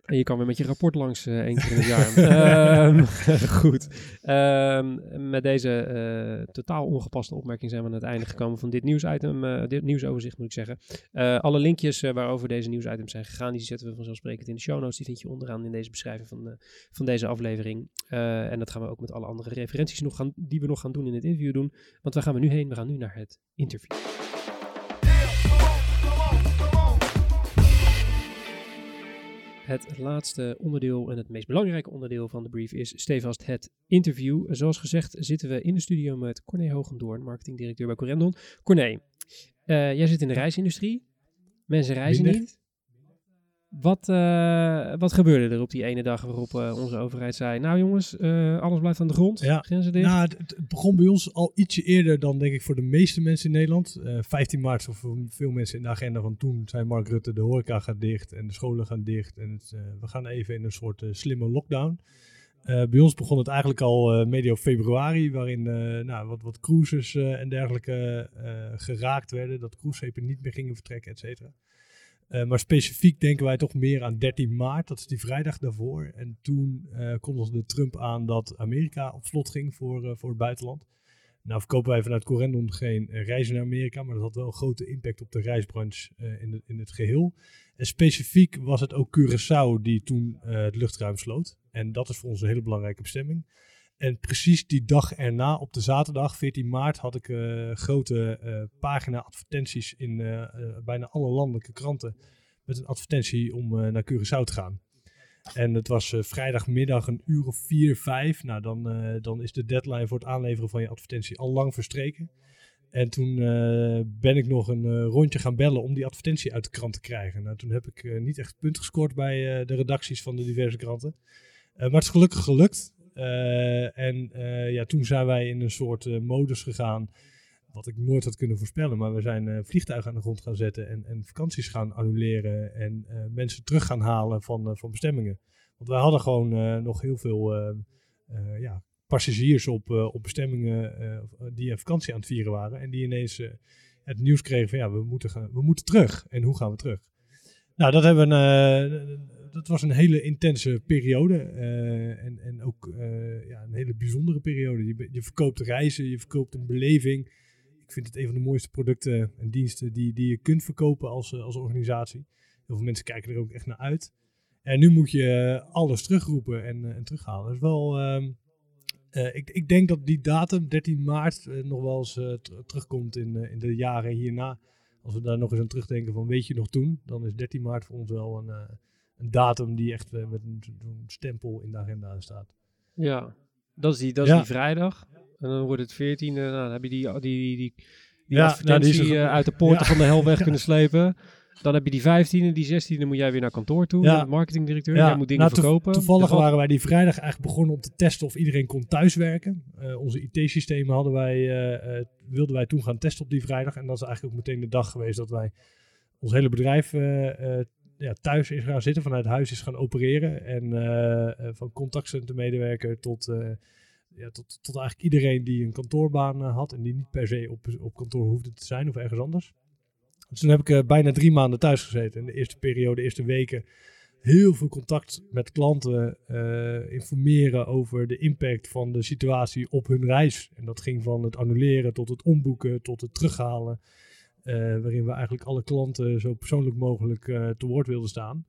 En je kan weer met je rapport langs eh, één keer in het jaar. Ehm, goed. Ehm, met deze eh, totaal ongepaste opmerking zijn we aan het einde gekomen van dit nieuwsitem, eh, dit nieuwsoverzicht moet ik zeggen. Alle linkjes waarover deze nieuwsitems zijn gegaan, die zetten we vanzelfsprekend in de show notes. Die vind je onderaan in deze beschrijving van, van deze aflevering. En dat gaan we ook met alle andere referenties nog gaan, die we nog gaan doen in het interview doen. Want waar gaan we nu heen? We gaan nu naar het interview. Het laatste onderdeel en het meest belangrijke onderdeel van de brief is stevast het interview. Zoals gezegd zitten we in de studio met Corné Hogendoorn, marketingdirecteur bij Corendon. Corné, eh, jij zit in de reisindustrie. Mensen reizen Minder. niet. Wat, eh, wat gebeurde er op die ene dag waarop eh, onze overheid zei... Nou jongens, eh, alles blijft aan de grond, Ja. grenzen dicht. Nou, het, het begon bij ons al ietsje eerder dan denk ik voor de meeste mensen in Nederland. Eh 15 maart, zo voor veel mensen in de agenda van toen, zei Mark Rutte, de horeca gaat dicht en de scholen gaan dicht. En het, we gaan even in een soort slimme lockdown. Bij ons begon het eigenlijk al medio februari, waarin nou, wat, wat cruises en dergelijke geraakt werden. Dat cruiseschepen niet meer gingen vertrekken, et cetera. Eh, maar specifiek denken wij toch meer aan 13 maart, dat is die vrijdag daarvoor. En toen eh kondigde Trump aan dat Amerika op slot ging voor, eh, voor het buitenland. Nou verkopen wij vanuit Corendon geen reizen naar Amerika, maar dat had wel een grote impact op de reisbranche in, in het geheel. En specifiek was het ook Curaçao die toen het luchtruim sloot. En dat is voor ons een hele belangrijke bestemming. En precies die dag erna, op de zaterdag, 14 maart, had ik eh, grote eh, pagina advertenties in eh, eh, bijna alle landelijke kranten. Met een advertentie om eh, naar Curaçao te gaan. En het was eh, vrijdagmiddag een uur of vier, vijf. Nou, dan, eh, dan is de deadline voor het aanleveren van je advertentie al lang verstreken. En toen eh, ben ik nog een eh, rondje gaan bellen om die advertentie uit de krant te krijgen. Nou, toen heb ik eh, niet echt punt gescoord bij eh, de redacties van de diverse kranten. Eh, maar het is gelukkig gelukt. Eh, en eh, ja, toen zijn wij in een soort eh, modus gegaan. Wat ik nooit had kunnen voorspellen. Maar we zijn vliegtuigen aan de grond gaan zetten. En, en vakanties gaan annuleren. En mensen terug gaan halen van, van bestemmingen. Want wij hadden gewoon nog heel veel ja, passagiers op, op bestemmingen. die een vakantie aan het vieren waren. En die ineens het nieuws kregen van ja, we moeten, gaan, we moeten terug. En hoe gaan we terug? Nou, dat, hebben eh, dat was een hele intense periode. eh, en, en ook eh, ja, een hele bijzondere periode. Je, je verkoopt reizen, je verkoopt een beleving. Ik vind het een van de mooiste producten en diensten die, die je kunt verkopen als, als organisatie. Heel veel mensen kijken er ook echt naar uit. En nu moet je alles terugroepen en, en terughalen. Dat is wel... ehm, eh, ik, ik denk dat die datum, 13 maart, nog wel eens ter- terugkomt in, in de jaren hierna. Als we daar nog eens aan terugdenken van weet je nog toen, dan is 13 maart voor ons wel een, eh, een datum die echt eh, met een, stempel in de agenda staat. Ja, dat is die, dat is Ja. die vrijdag. En dan wordt het 14e. Nou, dan heb je die, die, die, die, die Ja, advertentie nou, die er- eh, uit de poorten Ja. van de hel weg kunnen slepen. Dan heb je die 15e, die 16e moet jij weer naar kantoor toe. Ja. Ja. marketingdirecteur. jij moet dingen nou, verkopen. Toevallig waren wij die vrijdag eigenlijk begonnen om te testen of iedereen kon thuiswerken. Eh onze IT-systemen hadden wij, eh, eh, wilden wij toen gaan testen op die vrijdag. En dat is eigenlijk ook meteen de dag geweest dat wij ons hele bedrijf ja, thuis is gaan zitten, vanuit huis is gaan opereren. En van contactcentermedewerker tot, ja, tot, tot eigenlijk iedereen die een kantoorbaan had en die niet per se op, op kantoor hoefde te zijn of ergens anders. Dus toen heb ik eh, bijna drie maanden thuis gezeten. In de eerste periode, de eerste weken, heel veel contact met klanten, eh, informeren over de impact van de situatie op hun reis. En dat ging van het annuleren tot het omboeken, tot het terughalen. eh, waarin we eigenlijk alle klanten zo persoonlijk mogelijk te woord wilden staan.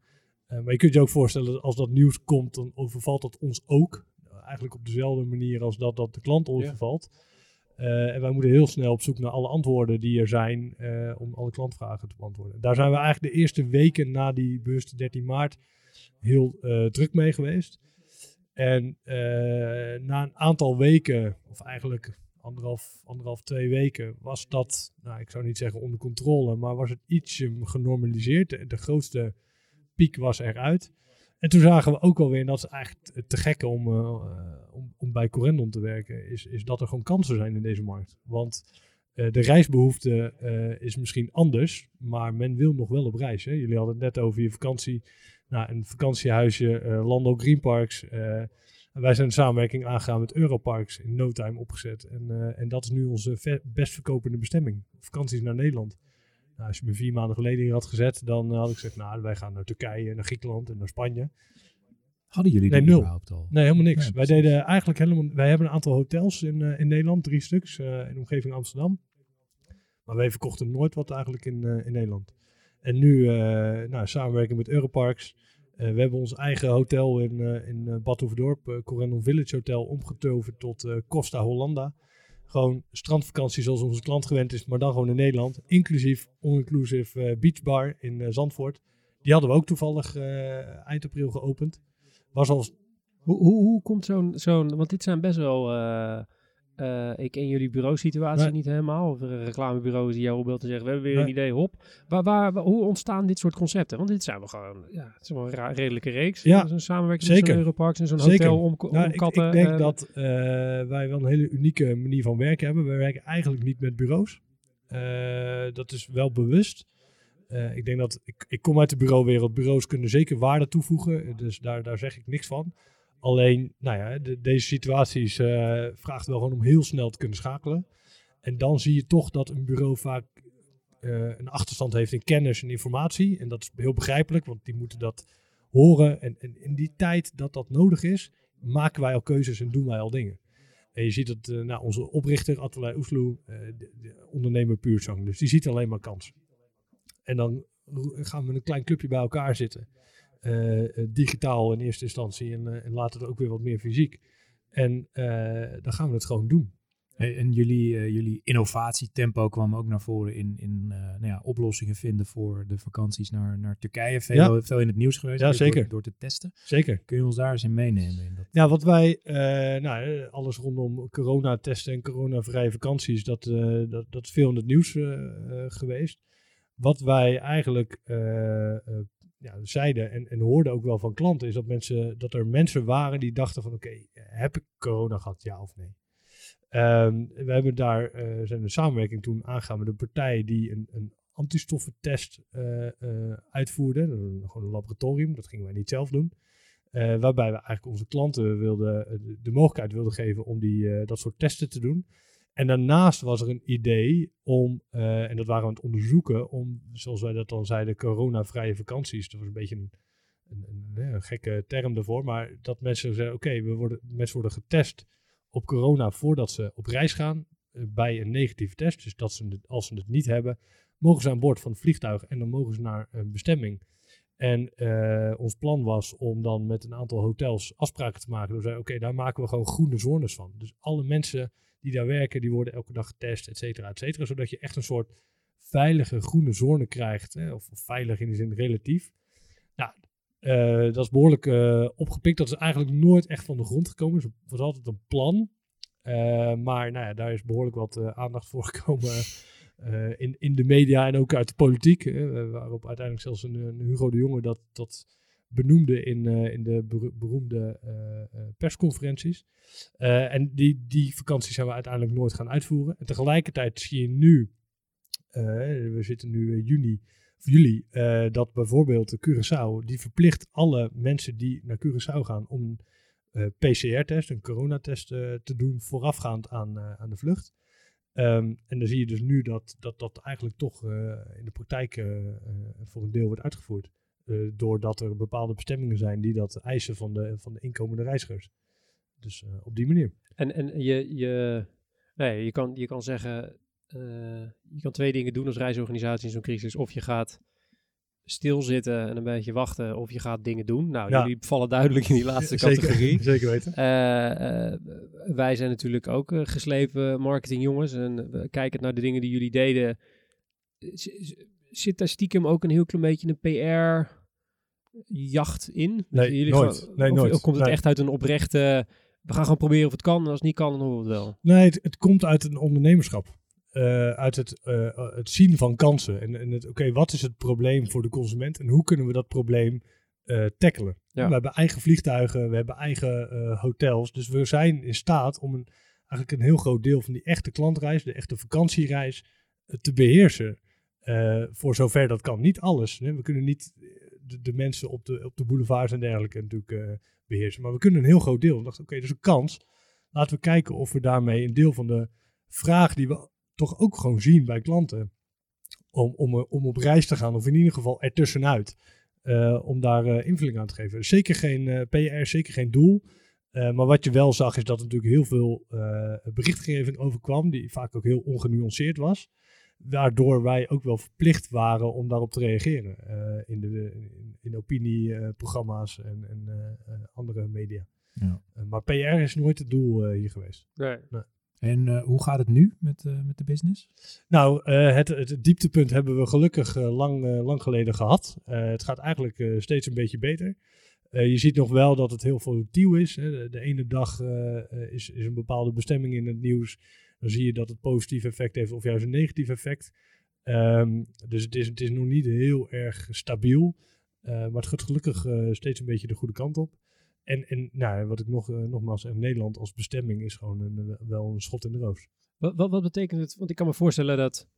Maar je kunt je ook voorstellen dat als dat nieuws komt, dan overvalt dat ons ook. Eigenlijk op dezelfde manier als dat, dat de klant ons Ja. Eh, en wij moeten heel snel op zoek naar alle antwoorden die er zijn eh, om alle klantvragen te beantwoorden. Daar zijn we eigenlijk de eerste weken na die bewuste 13 maart heel eh, druk mee geweest. En na een aantal weken, of eigenlijk anderhalf, anderhalf, twee weken, was dat, nou ik zou niet zeggen onder controle, maar was het ietsje genormaliseerd. De, de grootste piek was eruit. En toen zagen we ook alweer, en dat is eigenlijk te gek om, eh, om, om bij Corendon te werken, is, is dat er gewoon kansen zijn in deze markt. Want Eh, de reisbehoefte eh, is misschien anders, maar men wil nog wel op reis. Hè? Jullie hadden het net over je vakantie. Nou, een vakantiehuisje, eh Lando Green Parks. eh, wij zijn een samenwerking aangegaan met Europarks in no time opgezet. En, eh, en dat is nu onze best verkopende bestemming. Vakanties naar Nederland. Nou, als je me vier maanden geleden hier had gezet, dan eh, had ik gezegd, nou, wij gaan naar Turkije, naar Griekenland en naar Spanje. Hadden jullie Nee, nul. überhaupt al? Nee, helemaal niks. Nee, wij deden eigenlijk helemaal. Wij hebben een aantal hotels in, eh, in Nederland, drie stuks eh, in de omgeving Amsterdam. Maar wij verkochten nooit wat eigenlijk in, in Nederland. En nu, nou, samenwerking met Europarks. We hebben ons eigen hotel in, in Bad Hoeverdorp, eh Corendon Village Hotel, omgetoverd tot Costa Hollanda. Gewoon strandvakantie zoals onze klant gewend is, maar dan gewoon in Nederland. Inclusief all-inclusive eh, beachbar in eh, Zandvoort. Die hadden we ook toevallig eh, eind april geopend. Was al Hoe, hoe, hoe komt zo'n, zo'n, want dit zijn best wel, eh, ik ken jullie bureausituatie Nee. niet helemaal, of er reclamebureaus die jou opbeelden en zeggen, we hebben weer een idee, hop. Waar, waar, waar- hoe ontstaan dit soort concepten? Want dit zijn wel gewoon, ja, het is wel een ra- redelijke reeks. Ja, Zo'n samenwerking met zeker. zo'n Europarks en zo'n Zeker. hotel om, om Nou, ik, katten. ik denk dat eh, wij wel een hele unieke manier van werken hebben. We werken eigenlijk niet met bureaus. Eh, dat is wel bewust. Ik denk dat ik, ik kom uit de bureauwereld. Bureaus kunnen zeker waarde toevoegen. Dus daar, daar zeg ik niks van. Alleen, nou ja, de- deze situaties eh vraagt wel gewoon om heel snel te kunnen schakelen. En dan zie je toch dat een bureau vaak eh, een achterstand heeft in kennis en informatie. En dat is heel begrijpelijk, want die moeten dat horen. En, en in die tijd dat dat nodig is, maken wij al keuzes en doen wij al dingen. En je ziet dat eh, nou, onze oprichter, Atelier Oesloe, de, de ondernemer puurzang. Dus die ziet alleen maar kans. En dan gaan we een klein clubje bij elkaar zitten. Eh, eh, digitaal in eerste instantie en, eh, en later ook weer wat meer fysiek. En dan gaan we het gewoon doen. En jullie, eh, jullie innovatietempo kwam ook naar voren in, in nou ja, oplossingen vinden voor de vakanties naar, naar Turkije. Veel, Ja. veel in het nieuws geweest. Ja, door- zeker. Door, te testen. Zeker. Kun je ons daar eens in meenemen? In dat? Ja, wat wij, nou, alles rondom coronatesten en coronavrije vakanties, dat, dat, dat is veel in het nieuws geweest. Wat wij eigenlijk ja, zeiden en, en hoorden ook wel van klanten, is dat, mensen, dat er mensen waren die dachten van oké, heb ik corona gehad, ja of nee? Ehm, we hebben daar, eh, zijn een samenwerking toen aangegaan met een partij die een, een antistoffentest eh, eh, uitvoerde. Een- Gewoon een laboratorium, dat gingen wij niet zelf doen. Waarbij we eigenlijk onze klanten wilden, de, de mogelijkheid wilden geven om die, dat soort testen te doen. En daarnaast was er een idee om, eh, en dat waren we aan het onderzoeken, om, zoals wij dat dan zeiden, coronavrije vakanties. Dat was een beetje een, een, een, gekke term daarvoor, maar dat mensen zeggen, oké, we worden, mensen worden getest op corona voordat ze op reis gaan eh, bij een negatieve test. Dus dat ze als ze het niet hebben, mogen ze aan boord van het vliegtuig en dan mogen ze naar een bestemming. En eh, ons plan was om dan met een aantal hotels afspraken te maken. We zeiden, oké, daar maken we gewoon groene zones van. Dus alle mensen die daar werken, die worden elke dag getest, et cetera, et cetera. Zodat je echt een soort veilige groene zone krijgt. Hè, of, veilig in de zin relatief. Nou, eh, dat is behoorlijk eh, opgepikt. Dat is eigenlijk nooit echt van de grond gekomen. Dus het was altijd een plan. Eh, maar nou ja, daar is behoorlijk wat aandacht voor gekomen in, in de media en ook uit de politiek. eh, waarop uiteindelijk zelfs een, een Hugo de Jonge dat, dat benoemde in, eh, in de bero- beroemde eh, eh, persconferenties. En die, die vakanties zijn we uiteindelijk nooit gaan uitvoeren. En tegelijkertijd zie je nu, we zitten nu in juni of juli, dat bijvoorbeeld de Curaçao, die verplicht alle mensen die naar Curaçao gaan om een PCR-test, een coronatest te doen voorafgaand aan, aan de vlucht. Ehm, en dan zie je dus nu dat dat, dat eigenlijk toch in de praktijk voor een deel wordt uitgevoerd. Eh, doordat er bepaalde bestemmingen zijn die dat eisen van de, van de inkomende reizigers. Dus eh, op die manier. En, en je, je, nee, je, kan, je kan zeggen, eh, je kan twee dingen doen als reisorganisatie in zo'n crisis. Of je gaat stilzitten en een beetje wachten, of je gaat dingen doen. Nou, Ja. jullie vallen duidelijk in die laatste Zeker, categorie. zeker weten. Wij zijn natuurlijk ook geslepen marketingjongens en we kijken naar de dingen die jullie deden. Zit daar stiekem ook een heel klein beetje een PR-jacht in? Nee, nooit. Nee, of, nooit. Of komt het Nee. echt uit een oprechte, we gaan gewoon proberen of het kan en als het niet kan, dan horen we het wel. Nee, het, het komt uit een ondernemerschap. Eh, uit het, eh, het zien van kansen. En, en het, oké, wat is het probleem voor de consument en hoe kunnen we dat probleem eh, tackelen? Ja. We hebben eigen vliegtuigen, we hebben eigen eh, hotels. Dus we zijn in staat om een eigenlijk een heel groot deel van die echte klantreis, de echte vakantiereis, eh, te beheersen. Uh, voor zover dat kan. Niet alles. Hè. We kunnen niet de, de, mensen op de, op de boulevards en dergelijke natuurlijk uh, beheersen. Maar we kunnen een heel groot deel. We dachten, oké, okay, is een kans. Laten we kijken of we daarmee een deel van de vraag die we toch ook gewoon zien bij klanten. Om, om, om op reis te gaan, of in ieder geval ertussenuit. Om daar invulling aan te geven. Zeker geen PR, zeker geen doel. maar wat je wel zag is dat er natuurlijk heel veel berichtgeving overkwam, die vaak ook heel ongenuanceerd was. Waardoor wij ook wel verplicht waren om daarop te reageren in, de, in, in opinieprogramma's en, en andere media. Ja. maar PR is nooit het doel hier geweest. Nee. nee. En uh, hoe gaat het nu met, uh, met de business? Nou, uh, het, het, dieptepunt hebben we gelukkig lang, lang geleden gehad. het gaat eigenlijk steeds een beetje beter. je ziet nog wel dat het heel volatiel is. Hè. De, de, ene dag is, is een bepaalde bestemming in het nieuws. Dan zie je dat het positief effect heeft of juist een negatief effect. Um, dus het is, het is nog niet heel erg stabiel. maar het gaat gelukkig steeds een beetje de goede kant op. En, en nou, wat ik nog, uh, nogmaals zeg, Nederland als bestemming is gewoon een, wel een schot in de roos. Wat, wat, wat betekent het? Want ik kan me voorstellen dat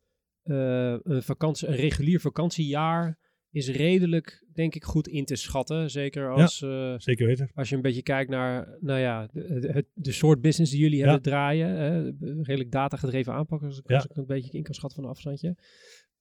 een, vakantie, een regulier vakantiejaar is redelijk, denk ik, goed in te schatten. Zeker als, ja, uh, zeker weten. als je een beetje kijkt naar nou ja, de, de, de soort business die jullie ja. hebben draaien. redelijk datagedreven aanpakken, als, ik, als ik een beetje in kan schatten van een afstandje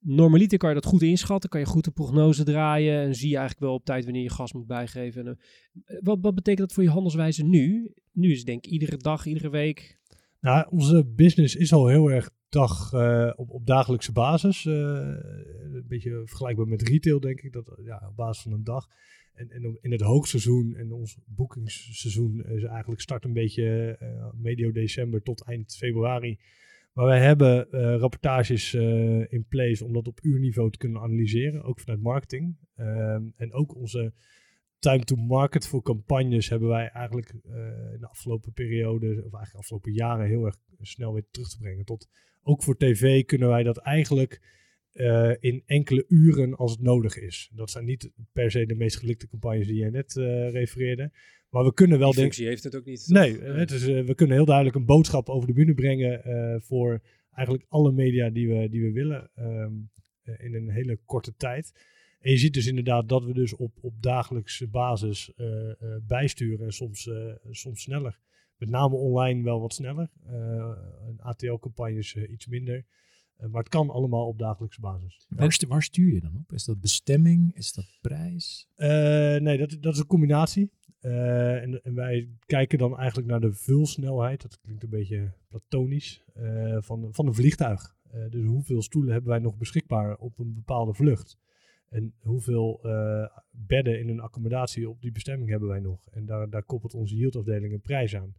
normaliter kan je dat goed inschatten, kan je goed de prognose draaien en zie je eigenlijk wel op tijd wanneer je gas moet bijgeven. En, uh, wat, wat betekent dat voor je handelswijze nu? Nu is denk ik iedere dag, iedere week. Nou, onze business is al heel erg dag uh, op, op dagelijkse basis. Uh, een beetje vergelijkbaar met retail, denk ik. Dat, ja, op basis van een dag. En, en in het hoogseizoen en ons boekingsseizoen is eigenlijk start een beetje medio december tot eind februari maar wij hebben rapportages in place om dat op uurniveau te kunnen analyseren, ook vanuit marketing. Um, en ook onze time to market voor campagnes hebben wij eigenlijk uh, in de afgelopen periode, of eigenlijk de afgelopen jaren, heel erg snel weer terug te brengen. Tot ook voor tv kunnen wij dat eigenlijk in enkele uren als het nodig is. Dat zijn niet per se de meest gelikte campagnes die jij net refereerde. Maar we kunnen wel denken. heeft het ook niet. Nee, het is, we kunnen heel duidelijk een boodschap over de bühne brengen voor eigenlijk alle media die we, die we willen um, uh, in een hele korte tijd. En je ziet dus inderdaad dat we dus op, op dagelijkse basis bijsturen en soms, soms sneller. Met name online wel wat sneller. een ATL-campagnes iets minder. maar het kan allemaal op dagelijkse basis. Waar, waar, stuur je dan op? Is dat bestemming? Is dat prijs? nee, dat, dat is een combinatie. En, en, wij kijken dan eigenlijk naar de vulsnelheid, dat klinkt een beetje platonisch, van, van een vliegtuig. Dus hoeveel stoelen hebben wij nog beschikbaar op een bepaalde vlucht? En hoeveel bedden in een accommodatie op die bestemming hebben wij nog? En daar, daar koppelt onze yieldafdeling een prijs aan.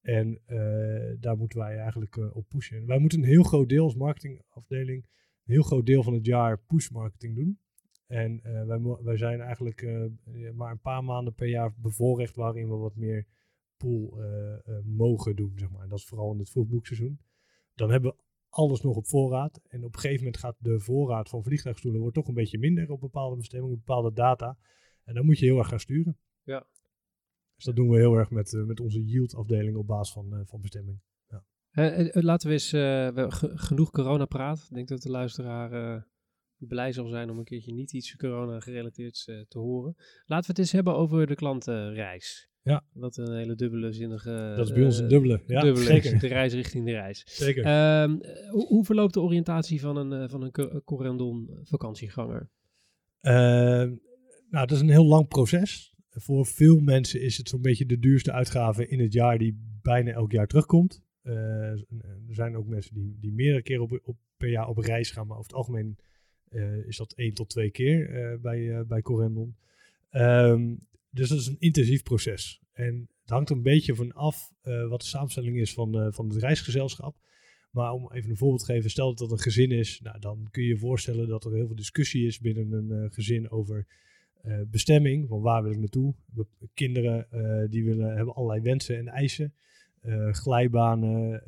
En daar moeten wij eigenlijk op pushen. wij moeten een heel groot deel als marketingafdeling, een heel groot deel van het jaar push marketing doen. En wij, wij zijn eigenlijk maar een paar maanden per jaar bevoorrecht waarin we wat meer pool mogen doen, zeg maar. En dat is vooral in het vroegboekseizoen. Dan hebben we alles nog op voorraad. En op een gegeven moment gaat de voorraad van vliegtuigstoelen wordt toch een beetje minder op bepaalde bestemmingen, bepaalde data. En dan moet je heel erg gaan sturen. Ja. Dus dat doen we heel erg met, met onze yield-afdeling op basis van, van bestemming. Ja. laten we eens we genoeg corona praten. Ik denk dat de luisteraar blij zal zijn om een keertje niet iets corona gerelateerd uh, te horen. Laten we het eens hebben over de klantenreis. Ja. Wat een hele dubbele zinnige... Dat is bij ons een dubbele. Ja, dubbele, zeker. De reis richting de reis. Zeker. Um, hoe, hoe, verloopt de oriëntatie van een, uh, van een Corendon vakantieganger? Uh, nou, dat is een heel lang proces. Voor veel mensen is het zo'n beetje de duurste uitgave in het jaar die bijna elk jaar terugkomt. Uh, er zijn ook mensen die, die meerdere keren op, op, per jaar op reis gaan, maar over het algemeen uh, is dat één tot twee keer bij, bij Corendon. Um, dus dat is een intensief proces. En het hangt een beetje van af wat de samenstelling is van, van het reisgezelschap. Maar om even een voorbeeld te geven, stel dat dat een gezin is, nou, dan kun je je voorstellen dat er heel veel discussie is binnen een gezin over bestemming, van waar wil ik naartoe. Kinderen die willen, hebben allerlei wensen en eisen. Glijbanen,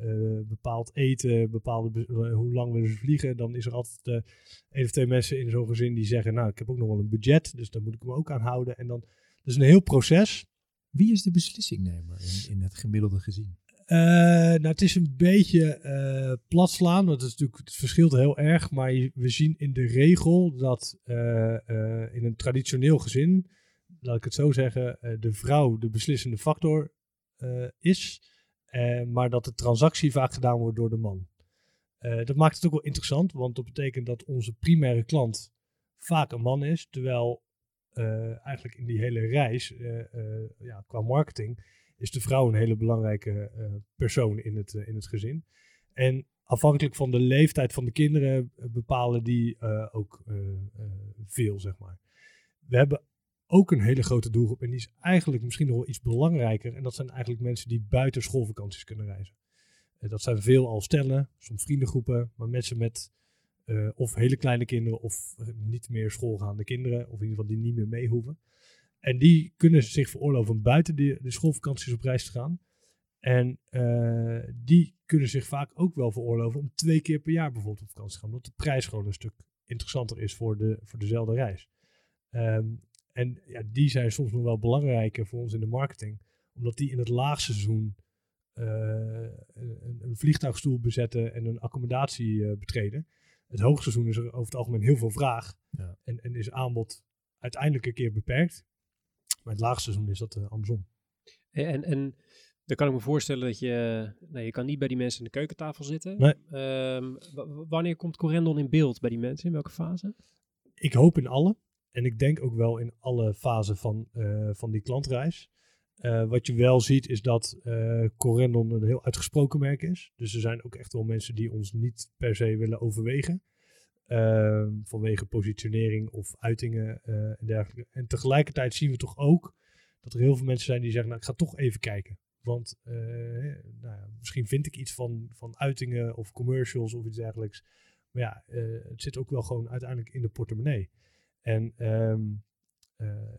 bepaald eten, bepaalde hoe lang we ze vliegen, dan is er altijd één of twee mensen in zo'n gezin die zeggen, nou, ik heb ook nog wel een budget, dus daar moet ik me ook aan houden. En dan, is een heel proces. Wie is de beslissingnemer in, in het gemiddelde gezin? Uh, nou, het is een beetje uh, plat slaan. Dat is natuurlijk, het verschilt heel erg. Maar we zien in de regel dat uh, in een traditioneel gezin, laat ik het zo zeggen, de vrouw de beslissende factor is. maar dat de transactie vaak gedaan wordt door de man. dat maakt het ook wel interessant, want dat betekent dat onze primaire klant vaak een man is. Terwijl eigenlijk in die hele reis, ja, qua marketing, is de vrouw een hele belangrijke persoon in het, in het gezin. En afhankelijk van de leeftijd van de kinderen bepalen die ook veel, zeg maar. We hebben ook een hele grote doelgroep en die is eigenlijk misschien nog wel iets belangrijker. En dat zijn eigenlijk mensen die buiten schoolvakanties kunnen reizen. dat zijn veel al stellen, soms vriendengroepen, maar mensen met of hele kleine kinderen of niet meer schoolgaande kinderen, of in ieder geval die niet meer mee hoeven. En die kunnen zich veroorloven buiten de, de schoolvakanties op reis te gaan. En uh, die kunnen zich vaak ook wel veroorloven om twee keer per jaar bijvoorbeeld op vakantie te gaan. Omdat de prijs gewoon een stuk interessanter is voor, de, voor dezelfde reis. Um, en ja, die zijn soms nog wel belangrijker voor ons in de marketing. Omdat die in het laagseizoen uh, een, vliegtuigstoel bezetten en een accommodatie betreden. Het hoogseizoen is er over het algemeen heel veel vraag. Ja. En, en is aanbod uiteindelijk een keer beperkt. Maar het laagseizoen is dat uh, andersom. En, en dan kan ik me voorstellen dat je, nou, je kan niet bij die mensen aan de keukentafel zitten. Nee. Um, wanneer komt Corendon in beeld bij die mensen? In welke fase? Ik hoop in alle. En ik denk ook wel in alle fasen van, uh, van die klantreis. Uh, wat je wel ziet is dat uh, Corendon een heel uitgesproken merk is. Dus er zijn ook echt wel mensen die ons niet per se willen overwegen. Ehm, vanwege positionering of uitingen uh, en dergelijke. En tegelijkertijd zien we toch ook dat er heel veel mensen zijn die zeggen, nou ik ga toch even kijken. Want nou ja, misschien vind ik iets van, van uitingen of commercials of iets dergelijks. Maar ja, het zit ook wel gewoon uiteindelijk in de portemonnee. En um,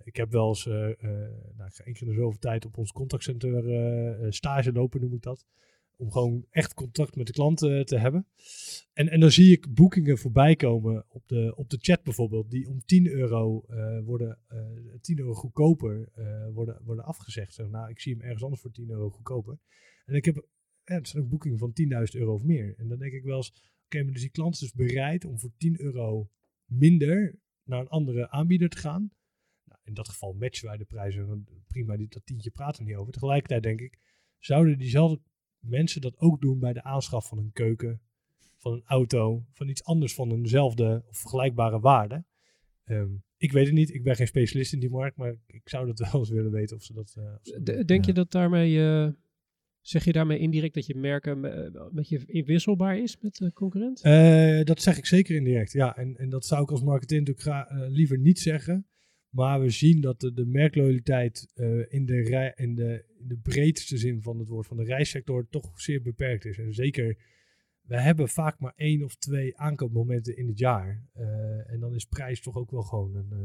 ik heb wel eens, nou, ik ga één keer in de zoveel tijd op ons contactcenter stage lopen, noem ik dat. Om gewoon echt contact met de klanten te hebben. En, en dan zie ik boekingen voorbij komen op de, op de chat bijvoorbeeld, die om 10 euro worden, uh, eh, 10 euro goedkoper worden, worden afgezegd. Zeg, nou, ik zie hem ergens anders voor 10 euro goedkoper. En ik heb, ja, het zijn ook boekingen van 10.000 euro of meer. En dan denk ik wel eens, oké, maar dus die klant is bereid om voor 10 euro minder naar een andere aanbieder te gaan. In dat geval matchen wij de prijzen prima, dat tientje praten we niet over. Tegelijkertijd denk ik, zouden diezelfde mensen dat ook doen bij de aanschaf van een keuken, van een auto, van iets anders van eenzelfde of vergelijkbare waarde. Um, ik weet het niet, ik ben geen specialist in die markt, maar ik zou dat wel eens willen weten of ze dat. Uh, of ze dat denk ja. je dat daarmee, uh, zeg je daarmee indirect dat je merken uh, met je inwisselbaar is met de concurrent? dat zeg ik zeker indirect, ja. En, en dat zou ik als marketeer natuurlijk liever niet zeggen. Maar we zien dat de, de merkloyaliteit in, de rij, in, de, in de breedste zin van het woord van de reissector toch zeer beperkt is. En zeker we hebben vaak maar één of twee aankoopmomenten in het jaar. Uh, en dan is prijs toch ook wel gewoon een, uh,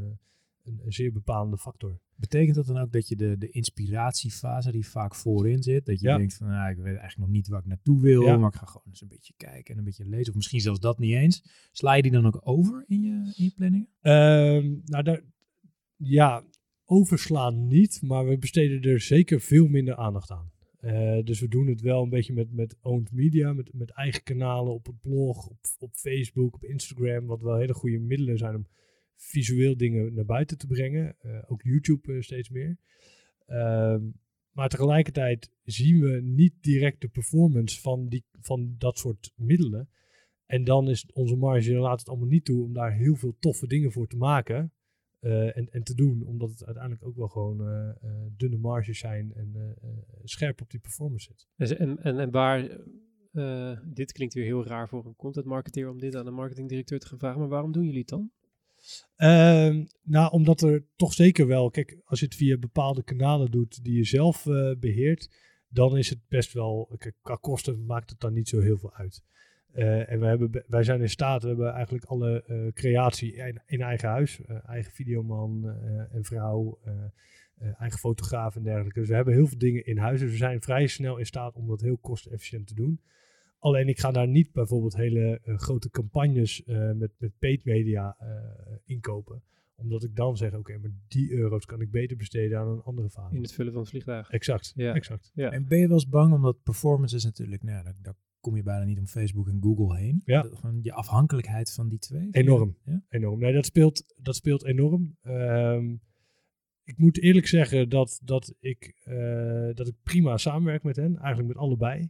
een, een, zeer bepalende factor. Betekent dat dan ook dat je de, de inspiratiefase die vaak voorin zit, dat je ja. denkt van nou, ik weet eigenlijk nog niet waar ik naartoe wil, ja. maar ik ga gewoon eens een beetje kijken en een beetje lezen. Of misschien zelfs dat niet eens. Sla je die dan ook over in je, in je planningen? Uh, nou, daar, ja, overslaan niet, maar we besteden er zeker veel minder aandacht aan. Uh, dus we doen het wel een beetje met, met owned media, met, met eigen kanalen op het blog, op, op Facebook, op Instagram, wat wel hele goede middelen zijn om visueel dingen naar buiten te brengen. Uh, ook YouTube uh, steeds meer. Ehm, maar tegelijkertijd zien we niet direct de performance van, die, van dat soort middelen. En dan is onze marge laat het allemaal niet toe om daar heel veel toffe dingen voor te maken. Uh, en, en te doen, omdat het uiteindelijk ook wel gewoon uh, uh, dunne marges zijn en scherp op die performance zit. Dus en, en, en waar, dit klinkt weer heel raar voor een content marketeer om dit aan een marketingdirecteur te gaan vragen, maar waarom doen jullie het dan? Ehm, nou, omdat er toch zeker wel, kijk, als je het via bepaalde kanalen doet die je zelf beheert, dan is het best wel, kijk, qua kosten maakt het dan niet zo heel veel uit. Uh, en we hebben, wij zijn in staat, we hebben eigenlijk alle uh, creatie in, in, eigen huis. Uh, eigen videoman en vrouw, eigen fotograaf en dergelijke. Dus we hebben heel veel dingen in huis. Dus we zijn vrij snel in staat om dat heel kostefficiënt te doen. Alleen ik ga daar niet bijvoorbeeld hele grote campagnes met, met paid media inkopen. Omdat ik dan zeg, oké, maar die euro's kan ik beter besteden aan een andere fase. In het vullen van het vliegtuig. Exact, Ja. exact. Ja. En ben je wel eens bang, omdat performance is natuurlijk, nou, ja, daar, daar kom je bijna niet om Facebook en Google heen. Ja. Gewoon je afhankelijkheid van die twee. Enorm. Ja? Enorm. Nee, dat speelt, dat speelt enorm. Ehm, ik moet eerlijk zeggen dat, dat, ik, eh, dat ik prima samenwerk met hen. Eigenlijk met allebei.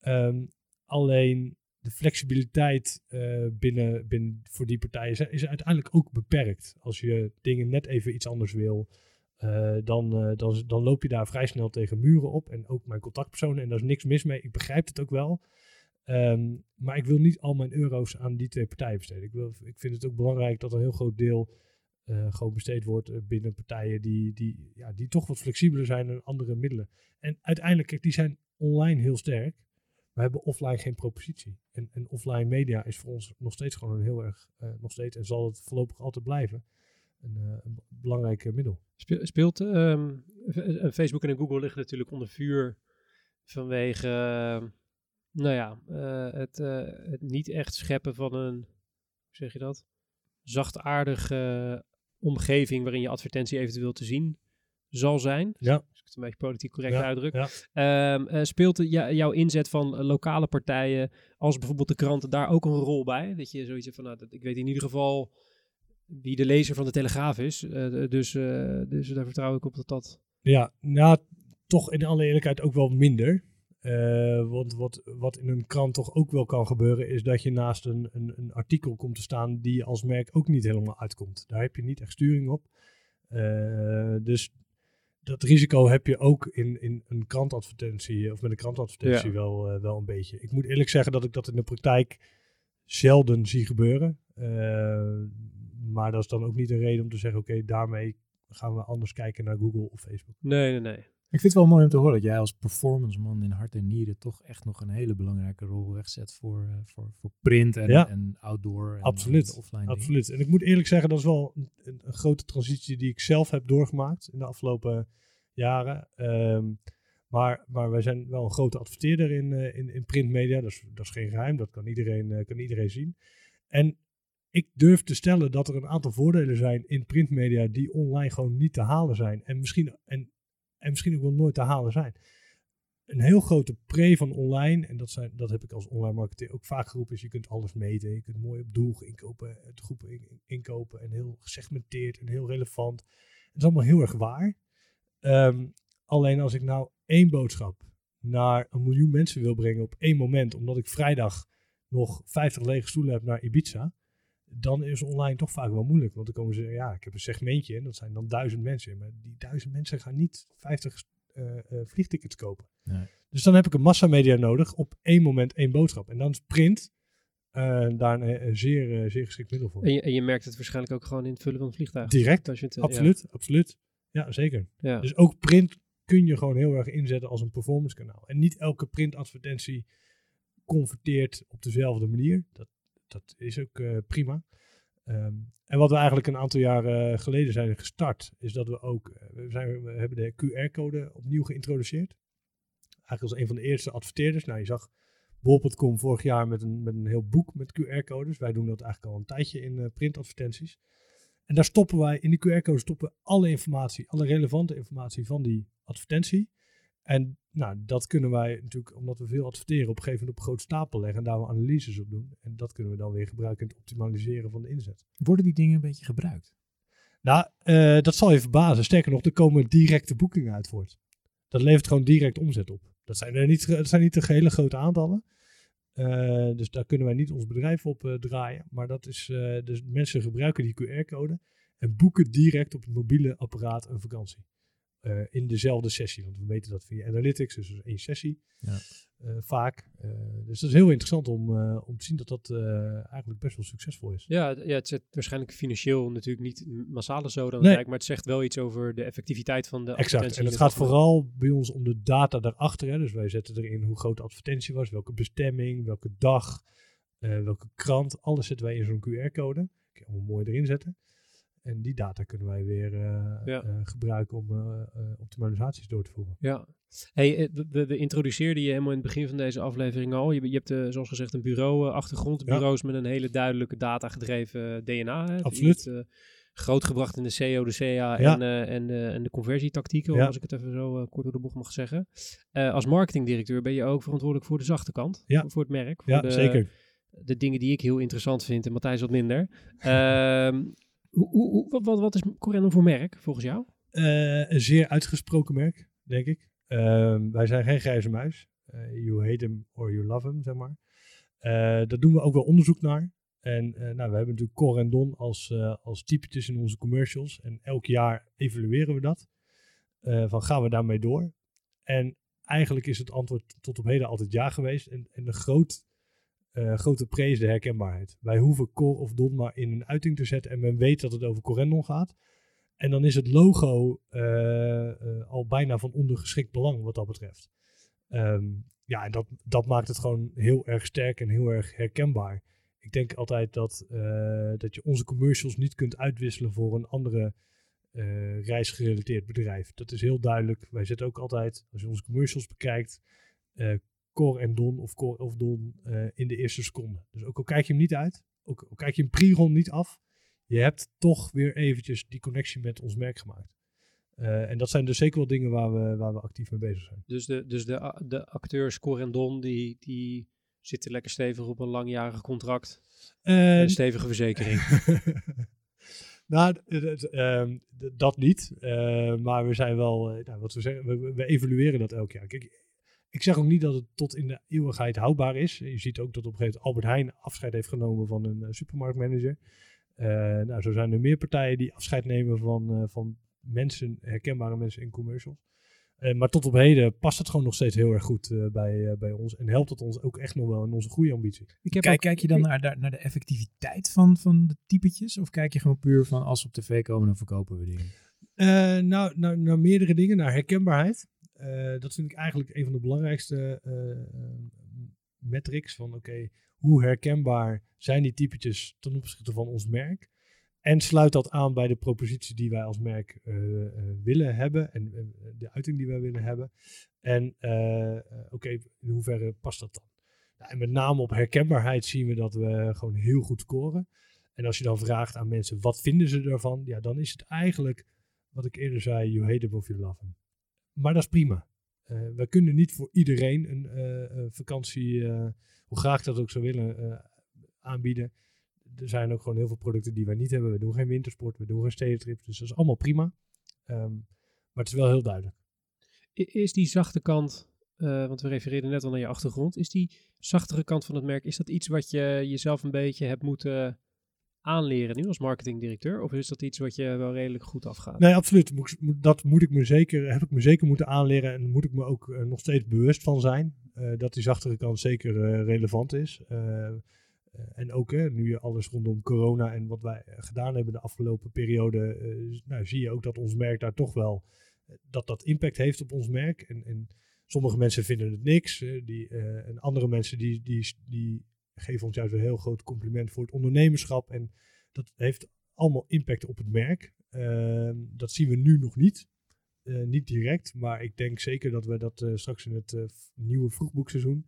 Ehm, alleen de flexibiliteit eh, binnen, binnen voor die partijen is, is uiteindelijk ook beperkt. Als je dingen net even iets anders wil, eh, dan, dan, dan loop je daar vrij snel tegen muren op. En ook mijn contactpersonen. En daar is niks mis mee. Ik begrijp het ook wel. Ehm, maar ik wil niet al mijn euro's aan die twee partijen besteden. Ik, wil, ik vind het ook belangrijk dat een heel groot deel eh, gewoon besteed wordt eh, binnen partijen die, die, ja, die toch wat flexibeler zijn dan andere middelen. En uiteindelijk, kijk, die zijn online heel sterk. We hebben offline geen propositie. En, en offline media is voor ons nog steeds gewoon een heel erg, eh, nog steeds en zal het voorlopig altijd blijven, een, b- belangrijk middel. Speel- Speelt ehm, eh, Facebook en Google liggen natuurlijk onder vuur vanwege, nou ja, eh, het, eh, het niet echt scheppen van een, hoe zeg je dat, zachtaardige omgeving waarin je advertentie eventueel te zien zal zijn. Ja. Als ik het een beetje politiek correct Ja, uitdruk. ja. Ehm, eh, speelt de- jouw inzet van lokale partijen, als bijvoorbeeld de kranten, daar ook een rol bij? Dat je zoiets van, nou, dat, ik weet in ieder geval wie de lezer van de Telegraaf is. dus, dus daar vertrouw ik op dat dat... Ja, nou, toch in alle eerlijkheid ook wel minder. Eh, want wat, wat in een krant toch ook wel kan gebeuren, is dat je naast een, een, een artikel komt te staan die als merk ook niet helemaal uitkomt. Daar heb je niet echt sturing op. Eh, dus dat risico heb je ook in, in een krantadvertentie, of met een krantadvertentie Ja. wel, eh, wel een beetje. Ik moet eerlijk zeggen dat ik dat in de praktijk zelden zie gebeuren. Eh, maar dat is dan ook niet een reden om te zeggen, oké, daarmee gaan we anders kijken naar Google of Facebook. Nee, nee, nee. Ik vind het wel mooi om te horen dat jij als performance man in hart en nieren toch echt nog een hele belangrijke rol wegzet voor, eh, voor, voor print en, Ja. en outdoor en Absoluut, en de offline. Absoluut. En ik moet eerlijk zeggen, dat is wel een, grote transitie die ik zelf heb doorgemaakt in de afgelopen jaren. Ehm, maar, maar wij zijn wel een grote adverteerder in, eh, in, in printmedia. Dat is, dat is geen geheim, dat kan iedereen, eh, kan iedereen zien. En ik durf te stellen dat er een aantal voordelen zijn in printmedia die online gewoon niet te halen zijn. En misschien, en, en misschien ook wel nooit te halen zijn. Een heel grote pre van online, en dat, zijn, dat heb ik als online marketeer ook vaak geroepen, is je kunt alles meten. Je kunt mooi op doel inkopen, het groepen in- inkopen en heel gesegmenteerd en heel relevant. Het is allemaal heel erg waar. Ehm, alleen als ik nou één boodschap naar een miljoen mensen wil brengen op één moment, omdat ik vrijdag nog 50 lege stoelen heb naar Ibiza, dan is online toch vaak wel moeilijk. Want dan komen ze, ja, ik heb een segmentje en dat zijn dan duizend mensen. Maar die duizend mensen gaan niet 50 eh, eh, vliegtickets kopen. Nee. Dus dan heb ik een massamedia nodig op één moment één boodschap. En dan is print eh, daar een, een zeer, zeer geschikt middel voor. En je, en je merkt het waarschijnlijk ook gewoon in het vullen van het vliegtuig. Direct, Als je het, eh, ja. absoluut, absoluut. Ja, zeker. Ja. Dus ook print kun je gewoon heel erg inzetten als een performance kanaal. En niet elke printadvertentie converteert op dezelfde manier. Dat, dat is ook eh, prima. Ehm, en wat we eigenlijk een aantal jaren geleden zijn gestart, is dat we ook, eh, we, zijn, we hebben de QR-code opnieuw geïntroduceerd. Eigenlijk als een van de eerste adverteerders. Nou, je zag bol.com vorig jaar met een, met een heel boek met QR-codes. Wij doen dat eigenlijk al een tijdje in eh, printadvertenties. En daar stoppen wij, in die QR-code stoppen alle informatie, alle relevante informatie van die advertentie. En nou, dat kunnen wij natuurlijk, omdat we veel adverteren, op een gegeven moment op grote stapel leggen en daar we analyses op doen. En dat kunnen we dan weer gebruiken in het optimaliseren van de inzet. Worden die dingen een beetje gebruikt? Nou, eh, dat zal je verbazen. Sterker nog, er komen directe boekingen uit voort. Dat levert gewoon direct omzet op. Dat zijn, er niet, dat zijn niet de hele grote aantallen. Eh, dus daar kunnen wij niet ons bedrijf op eh, draaien. Maar dat is, dus mensen gebruiken die QR-code en boeken direct op het mobiele apparaat een vakantie. Eh, in dezelfde sessie. Want we meten dat via analytics, dus één sessie. Ja. Eh, vaak. Eh, dus dat is heel interessant om, eh, om te zien dat dat eh, eigenlijk best wel succesvol is. Ja, het- ja, het zet waarschijnlijk financieel natuurlijk niet m- massale zo dan Nee. maar het zegt wel iets over de effectiviteit van de Exact. advertentie En het gaat vooral bij ons om de data daarachter. Hè. Dus wij zetten erin hoe groot de advertentie was, welke bestemming, welke dag, eh, welke krant. Alles zetten wij in zo'n QR-code. Kun je allemaal mooi erin zetten. En die data kunnen wij weer eh, Ja. eh, gebruiken om eh, optimalisaties door te voeren. Ja. Hey, we introduceerden je helemaal in het begin van deze aflevering al. Je, je hebt, zoals gezegd, een bureau-achtergrond. Ja. Bureaus met een hele duidelijke data-gedreven DNA. Hè, Absoluut. Eh, grootgebracht in de SEO, de CA Ja. en, en, de, en de conversietactieken, Ja. als ik het even zo kort door de bocht mag zeggen. Als marketingdirecteur ben je ook verantwoordelijk voor de zachte kant, Ja. voor, voor het merk. Voor Ja, de, zeker. De dingen die ik heel interessant vind en Matthijs wat minder. Wat, wat, wat is Corendon voor merk, volgens jou? Eh, een zeer uitgesproken merk, denk ik. Ehm, wij zijn geen grijze muis. Eh, you hate him or you love him, zeg maar. Eh, daar doen we ook wel onderzoek naar. En nou, we hebben natuurlijk Cor en Don als, als typetjes in onze commercials. En elk jaar evalueren we dat. Van gaan we daarmee door? En eigenlijk is het antwoord tot op heden altijd ja geweest. En, en de groot, eh, grote prees de herkenbaarheid. Wij hoeven Cor of Don maar in een uiting te zetten. En men weet dat het over Corendon gaat. En dan is het logo eh, eh, al bijna van ondergeschikt belang wat dat betreft. Ehm, ja, en dat, dat maakt het gewoon heel erg sterk en heel erg herkenbaar. Ik denk altijd dat, dat je onze commercials niet kunt uitwisselen voor een andere reisgerelateerd bedrijf. Dat is heel duidelijk. Wij zetten ook altijd, als je onze commercials bekijkt, Cor en Don of Cor of Don eh, in de eerste seconde. Dus ook al kijk je hem niet uit, ook al kijk je een pre-roll niet af, je hebt toch weer eventjes die connectie met ons merk gemaakt. Eh, en dat zijn dus zeker wel dingen waar we, waar we actief mee bezig zijn. Dus de, dus de, de acteurs Cor en Don, die, die zitten lekker stevig op een langjarig contract. En En- een stevige verzekering. nou, ehm, dat niet. Eh, maar we zijn wel, eh, nou, wat we zeggen, we, we evalueren dat elk jaar. Kijk, ik zeg ook niet dat het tot in de eeuwigheid houdbaar is. Je ziet ook dat op een gegeven moment Albert Heijn afscheid heeft genomen van een eh, supermarktmanager. Eh, nou, zo zijn er meer partijen die afscheid nemen van, eh, van mensen, herkenbare mensen in commercials. Eh, maar tot op heden past het gewoon nog steeds heel erg goed eh, bij, eh, bij ons. En helpt het ons ook echt nog wel in onze groeiambitie. Ik heb Kijk, ook- kijk je dan naar, de- naar de effectiviteit van, van de typetjes? Of kijk je gewoon puur van als we op tv komen, dan verkopen we dingen? Eh, nou, nou, naar meerdere dingen. Naar herkenbaarheid. Eh, dat vind ik eigenlijk een van de belangrijkste eh, eh, metrics. Van oké, hoe herkenbaar zijn die typetjes ten opzichte van ons merk? En sluit dat aan bij de propositie die wij als merk willen hebben. En de uiting die wij willen hebben. En oké, in hoeverre past dat dan? Nou, en met name op herkenbaarheid zien we dat we gewoon heel goed scoren. En als je dan vraagt aan mensen, wat vinden ze ervan? Ja, dan is het eigenlijk wat ik eerder zei, you hate him of you love him. Maar dat is prima. Eh, we kunnen niet voor iedereen een eh, vakantie, eh, hoe graag dat ook zou willen, aanbieden. Er zijn ook gewoon heel veel producten die wij niet hebben. We doen geen wintersport, we doen geen stedentrips, dus dat is allemaal prima. Ehm, maar het is wel heel duidelijk. Is die zachte kant, want we refereerden net al naar je achtergrond, is die zachtere kant van het merk, is dat iets wat je jezelf een beetje hebt moeten aanleren nu als marketingdirecteur? Of is dat iets wat je wel redelijk goed afgaat? Nee, absoluut. Dat moet ik me zeker, heb ik me zeker moeten aanleren en moet ik me ook eh, nog steeds bewust van zijn. eh, dat die zachtere kant zeker eh, relevant is. En ook hè, nu alles rondom corona en wat wij gedaan hebben de afgelopen periode, nou, zie je ook dat ons merk daar toch wel, dat dat impact heeft op ons merk. En, en sommige mensen vinden het niks. die, en andere mensen die, die, die geven ons juist een heel groot compliment voor het ondernemerschap. En dat heeft allemaal impact op het merk. Ehm, dat zien we nu nog niet. Eh, niet direct, maar ik denk zeker dat we dat eh, straks in het eh, nieuwe vroegboekseizoen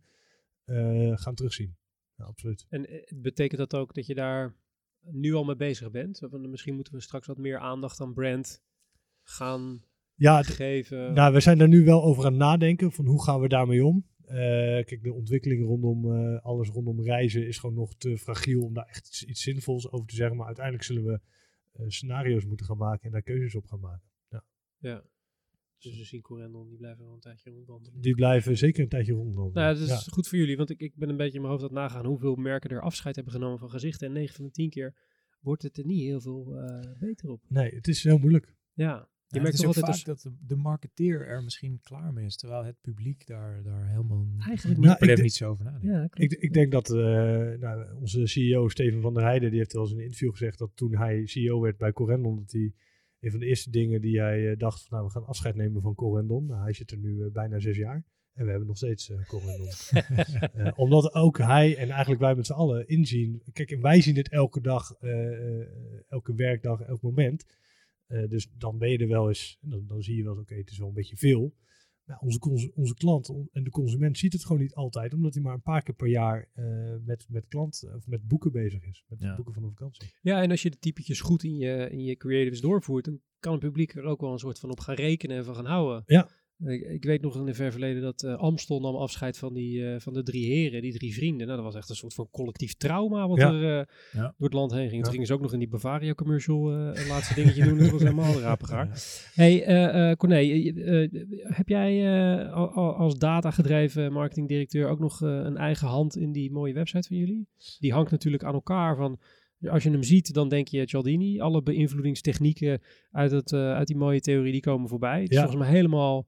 gaan terugzien. Ja, absoluut. En betekent dat ook dat je daar nu al mee bezig bent? Of, misschien moeten we straks wat meer aandacht aan brand gaan Ja, geven. nou, we zijn daar nu wel over aan het nadenken van hoe gaan we daarmee om. Eh, kijk, de ontwikkeling rondom eh, alles rondom reizen is gewoon nog te fragiel om daar echt iets, iets zinvols over te zeggen. Maar uiteindelijk zullen we eh, scenario's moeten gaan maken en daar keuzes op gaan maken. ja. Dus we zien Corendon, die blijven wel een tijdje rondwandelen. Die blijven zeker een tijdje rondlopen. Nou, dat is Ja. goed voor jullie, want ik, ik ben een beetje in mijn hoofd aan het nagaan hoeveel merken er afscheid hebben genomen van gezichten. En 9 van de 10 keer wordt het er niet heel veel eh, beter op. Nee, het is heel moeilijk. Ja, je Ja, merkt toch altijd vaak als... dat de, de marketeer er misschien klaar mee is, terwijl het publiek daar, daar helemaal Eigenlijk niet niet. Nou, ik definitie zo over nadenkt. Ja. Ik, ik denk dat eh, nou, onze CEO Steven van der Heijden, die heeft wel eens in een interview gezegd dat toen hij CEO werd bij Corendon, dat hij een van de eerste dingen die hij eh, dacht van nou we gaan afscheid nemen van Corendon. Nou, hij zit er nu eh, bijna zes jaar en we hebben nog steeds Corendon. Eh, omdat ook hij en eigenlijk wij met z'n allen inzien, kijk en wij zien het elke dag, eh, eh, elke werkdag, elk moment. Eh, dus dan ben je er wel eens, en dan, dan zie je wel eens, oké, het is wel een beetje veel. ja, onze, onze klant en de consument ziet het gewoon niet altijd, omdat hij maar een paar keer per jaar eh, met, met klant of met boeken bezig is. Met Ja. het boeken van een vakantie. Ja, en als je de typetjes goed in je, in je creatives doorvoert, dan kan het publiek er ook wel een soort van op gaan rekenen en van gaan houden. Ja. Ik, ik weet nog in het ver verleden dat eh, Amstel nam afscheid van, die, eh, van de drie heren, die drie vrienden. Nou, dat was echt een soort van collectief trauma wat Ja. er eh, Ja. door het land heen ging. Ja. Toen gingen ze ook nog in die Bavaria commercial een laatste dingetje doen. Dat was helemaal rapengaar. Hey, Corné, heb jij al- al- als datagedreven marketingdirecteur ook nog een eigen hand in die mooie website van jullie? Die hangt natuurlijk aan elkaar van... Als je hem ziet, dan denk je Cialdini. Alle beïnvloedingstechnieken uit, het, uit die mooie theorie, die komen voorbij. Het is volgens mij helemaal,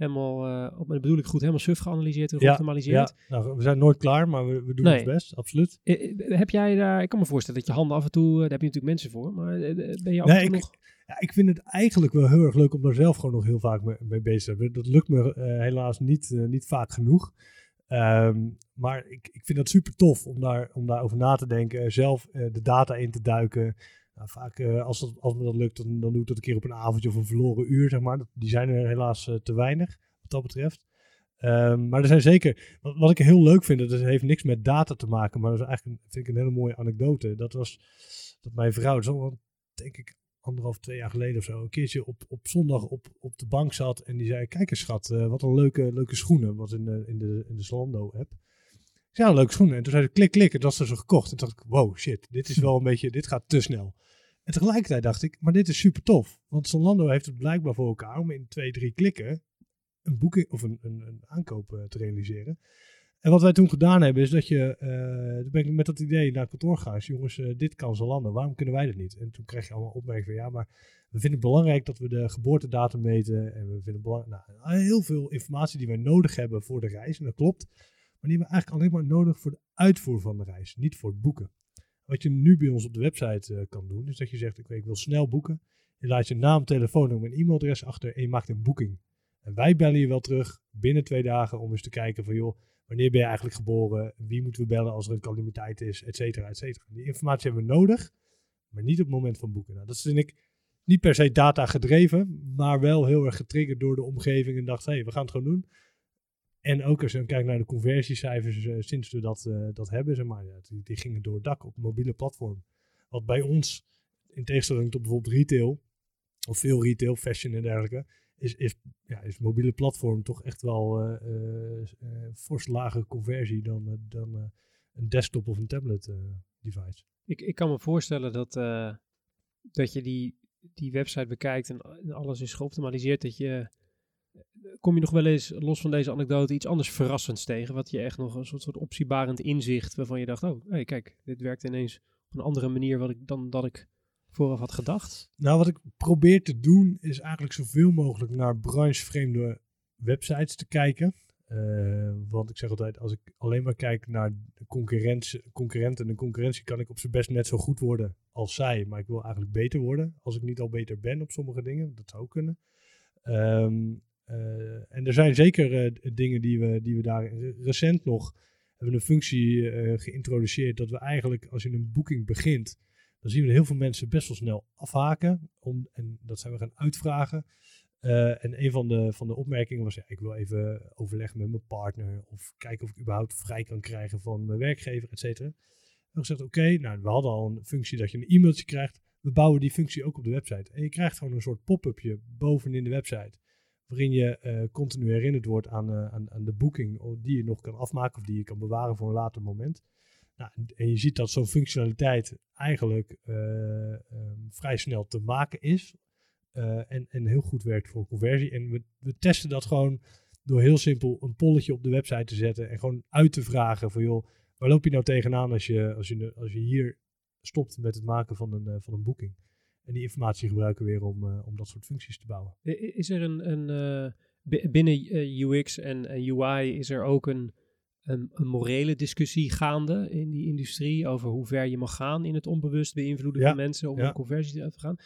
helemaal eh, op- bedoel ik goed, helemaal suf geanalyseerd en Ja, geoptimaliseerd. Ja, nou, we zijn nooit klaar, maar we, we doen Nee. ons best, absoluut. Eh, eh, Heb jij daar, ik kan me voorstellen dat je handen af en toe, daar heb je natuurlijk mensen voor, maar ben je af Nee, en toe ik- nog... Ja, ik vind het eigenlijk wel heel erg leuk om daar zelf gewoon nog heel vaak mee, mee bezig te zijn. Dat lukt me helaas niet, niet vaak genoeg. Ehm, maar ik, ik vind dat super tof om, daar, om daarover na te denken. Zelf de data in te duiken. Nou, vaak eh, als, dat, als me dat lukt, dan, dan doe ik dat een keer op een avondje of een verloren uur, zeg maar. Die zijn er helaas eh, te weinig, wat dat betreft. Ehm, maar er zijn zeker, wat, wat ik heel leuk vind, dat heeft niks met data te maken, maar dat is eigenlijk een, vind ik een hele mooie anekdote. Dat was dat mijn vrouw, wel, denk ik anderhalf, twee jaar geleden of zo, een keertje op, op zondag op, op de bank zat en die zei, kijk eens schat, eh, wat een leuke, leuke schoenen, wat in de, in de, in de Zalando app. Ik zei, ja, leuke schoenen. En toen zei ze, klik, klik, en dat was zo gekocht. En dacht ik, wow, shit, dit is wel een beetje, dit gaat te snel. En tegelijkertijd dacht ik, maar dit is super tof. Want Zalando heeft het blijkbaar voor elkaar om in twee, drie klikken een boeking of een, een, een aankoop eh, te realiseren. En wat wij toen gedaan hebben, is dat je, eh, ben ik met dat idee naar het kantoor gegaan. Zei, Jongens, eh, dit kan Zalando, waarom kunnen wij dat niet? En toen kreeg je allemaal opmerkingen van, ja, maar we vinden het belangrijk dat we de geboortedatum meten. En we vinden belangrijk, nou, heel veel informatie die wij nodig hebben voor de reis. En dat klopt. Maar die hebben we eigenlijk alleen maar nodig voor de uitvoer van de reis, niet voor het boeken. Wat je nu bij ons op de website eh, kan doen, is dat je zegt, ik wil snel boeken. Je laat je naam, telefoonnummer en e-mailadres achter en je maakt een boeking. En wij bellen je wel terug binnen twee dagen om eens te kijken van, joh, wanneer ben je eigenlijk geboren? Wie moeten we bellen als er een calamiteit is? Et cetera, et cetera. Die informatie hebben we nodig, maar niet op het moment van boeken. Nou, dat vind ik niet per se data gedreven, maar wel heel erg getriggerd door de omgeving en dacht, hé, hey, we gaan het gewoon doen. En ook als je dan kijkt naar de conversiecijfers eh, sinds we dat, eh, dat hebben, zeg maar, ja, die, die gingen door het dak op mobiele platform. Wat bij ons, in tegenstelling tot bijvoorbeeld retail, of veel retail, fashion en dergelijke, is, is, ja, is mobiele platform toch echt wel eh fors lagere conversie dan, dan een desktop of een tablet device. Ik, ik kan me voorstellen dat, dat je die, die website bekijkt en alles is geoptimaliseerd. Dat je, kom je nog wel eens, los van deze anekdote, iets anders verrassends tegen. Wat je echt nog een soort, soort optiebarend inzicht, waarvan je dacht, oh, hey, kijk, dit werkt ineens op een andere manier wat ik, dan dat ik vooraf had gedacht. Nou, wat ik probeer te doen is eigenlijk zoveel mogelijk naar branchevreemde websites te kijken. Eh, want ik zeg altijd, als ik alleen maar kijk naar de concurrenten en concurrentie, kan ik op zijn best net zo goed worden als zij. Maar ik wil eigenlijk beter worden, als ik niet al beter ben op sommige dingen. Dat zou kunnen. Ehm, eh, en er zijn zeker eh, dingen die we, die we daar re- recent nog hebben een functie eh, geïntroduceerd dat we eigenlijk als je een boeking begint, dan zien we heel veel mensen best wel snel afhaken. Om, en dat zijn we gaan uitvragen. Eh, en een van de, van de opmerkingen was, ja, ik wil even overleggen met mijn partner. Of kijken of ik überhaupt vrij kan krijgen van mijn werkgever, et cetera. We hebben gezegd, oké, nou, we hadden al een functie dat je een e-mailtje krijgt. We bouwen die functie ook op de website. En je krijgt gewoon een soort pop-upje bovenin de website. Waarin je eh, continu herinnerd wordt aan, eh, aan, aan de boeking die je nog kan afmaken of die je kan bewaren voor een later moment. Nou, en- je ziet dat zo'n functionaliteit eigenlijk eh, ehm, vrij snel te maken is. en, en heel goed werkt voor conversie. En we, testen dat gewoon door heel simpel een polletje op de website te zetten. En gewoon uit te vragen van joh, waar loop je nou tegenaan als je, als je, als je hier stopt met het maken van een, van een boeking. En die informatie gebruiken we weer om, eh, om dat soort functies te bouwen. Is er een, een eh, bi- binnen eh, UX en, en UI is er ook een, een, een morele discussie gaande in die industrie over hoe ver je mag gaan in het onbewust beïnvloeden Ja, van mensen om ja. een conversie te gaan.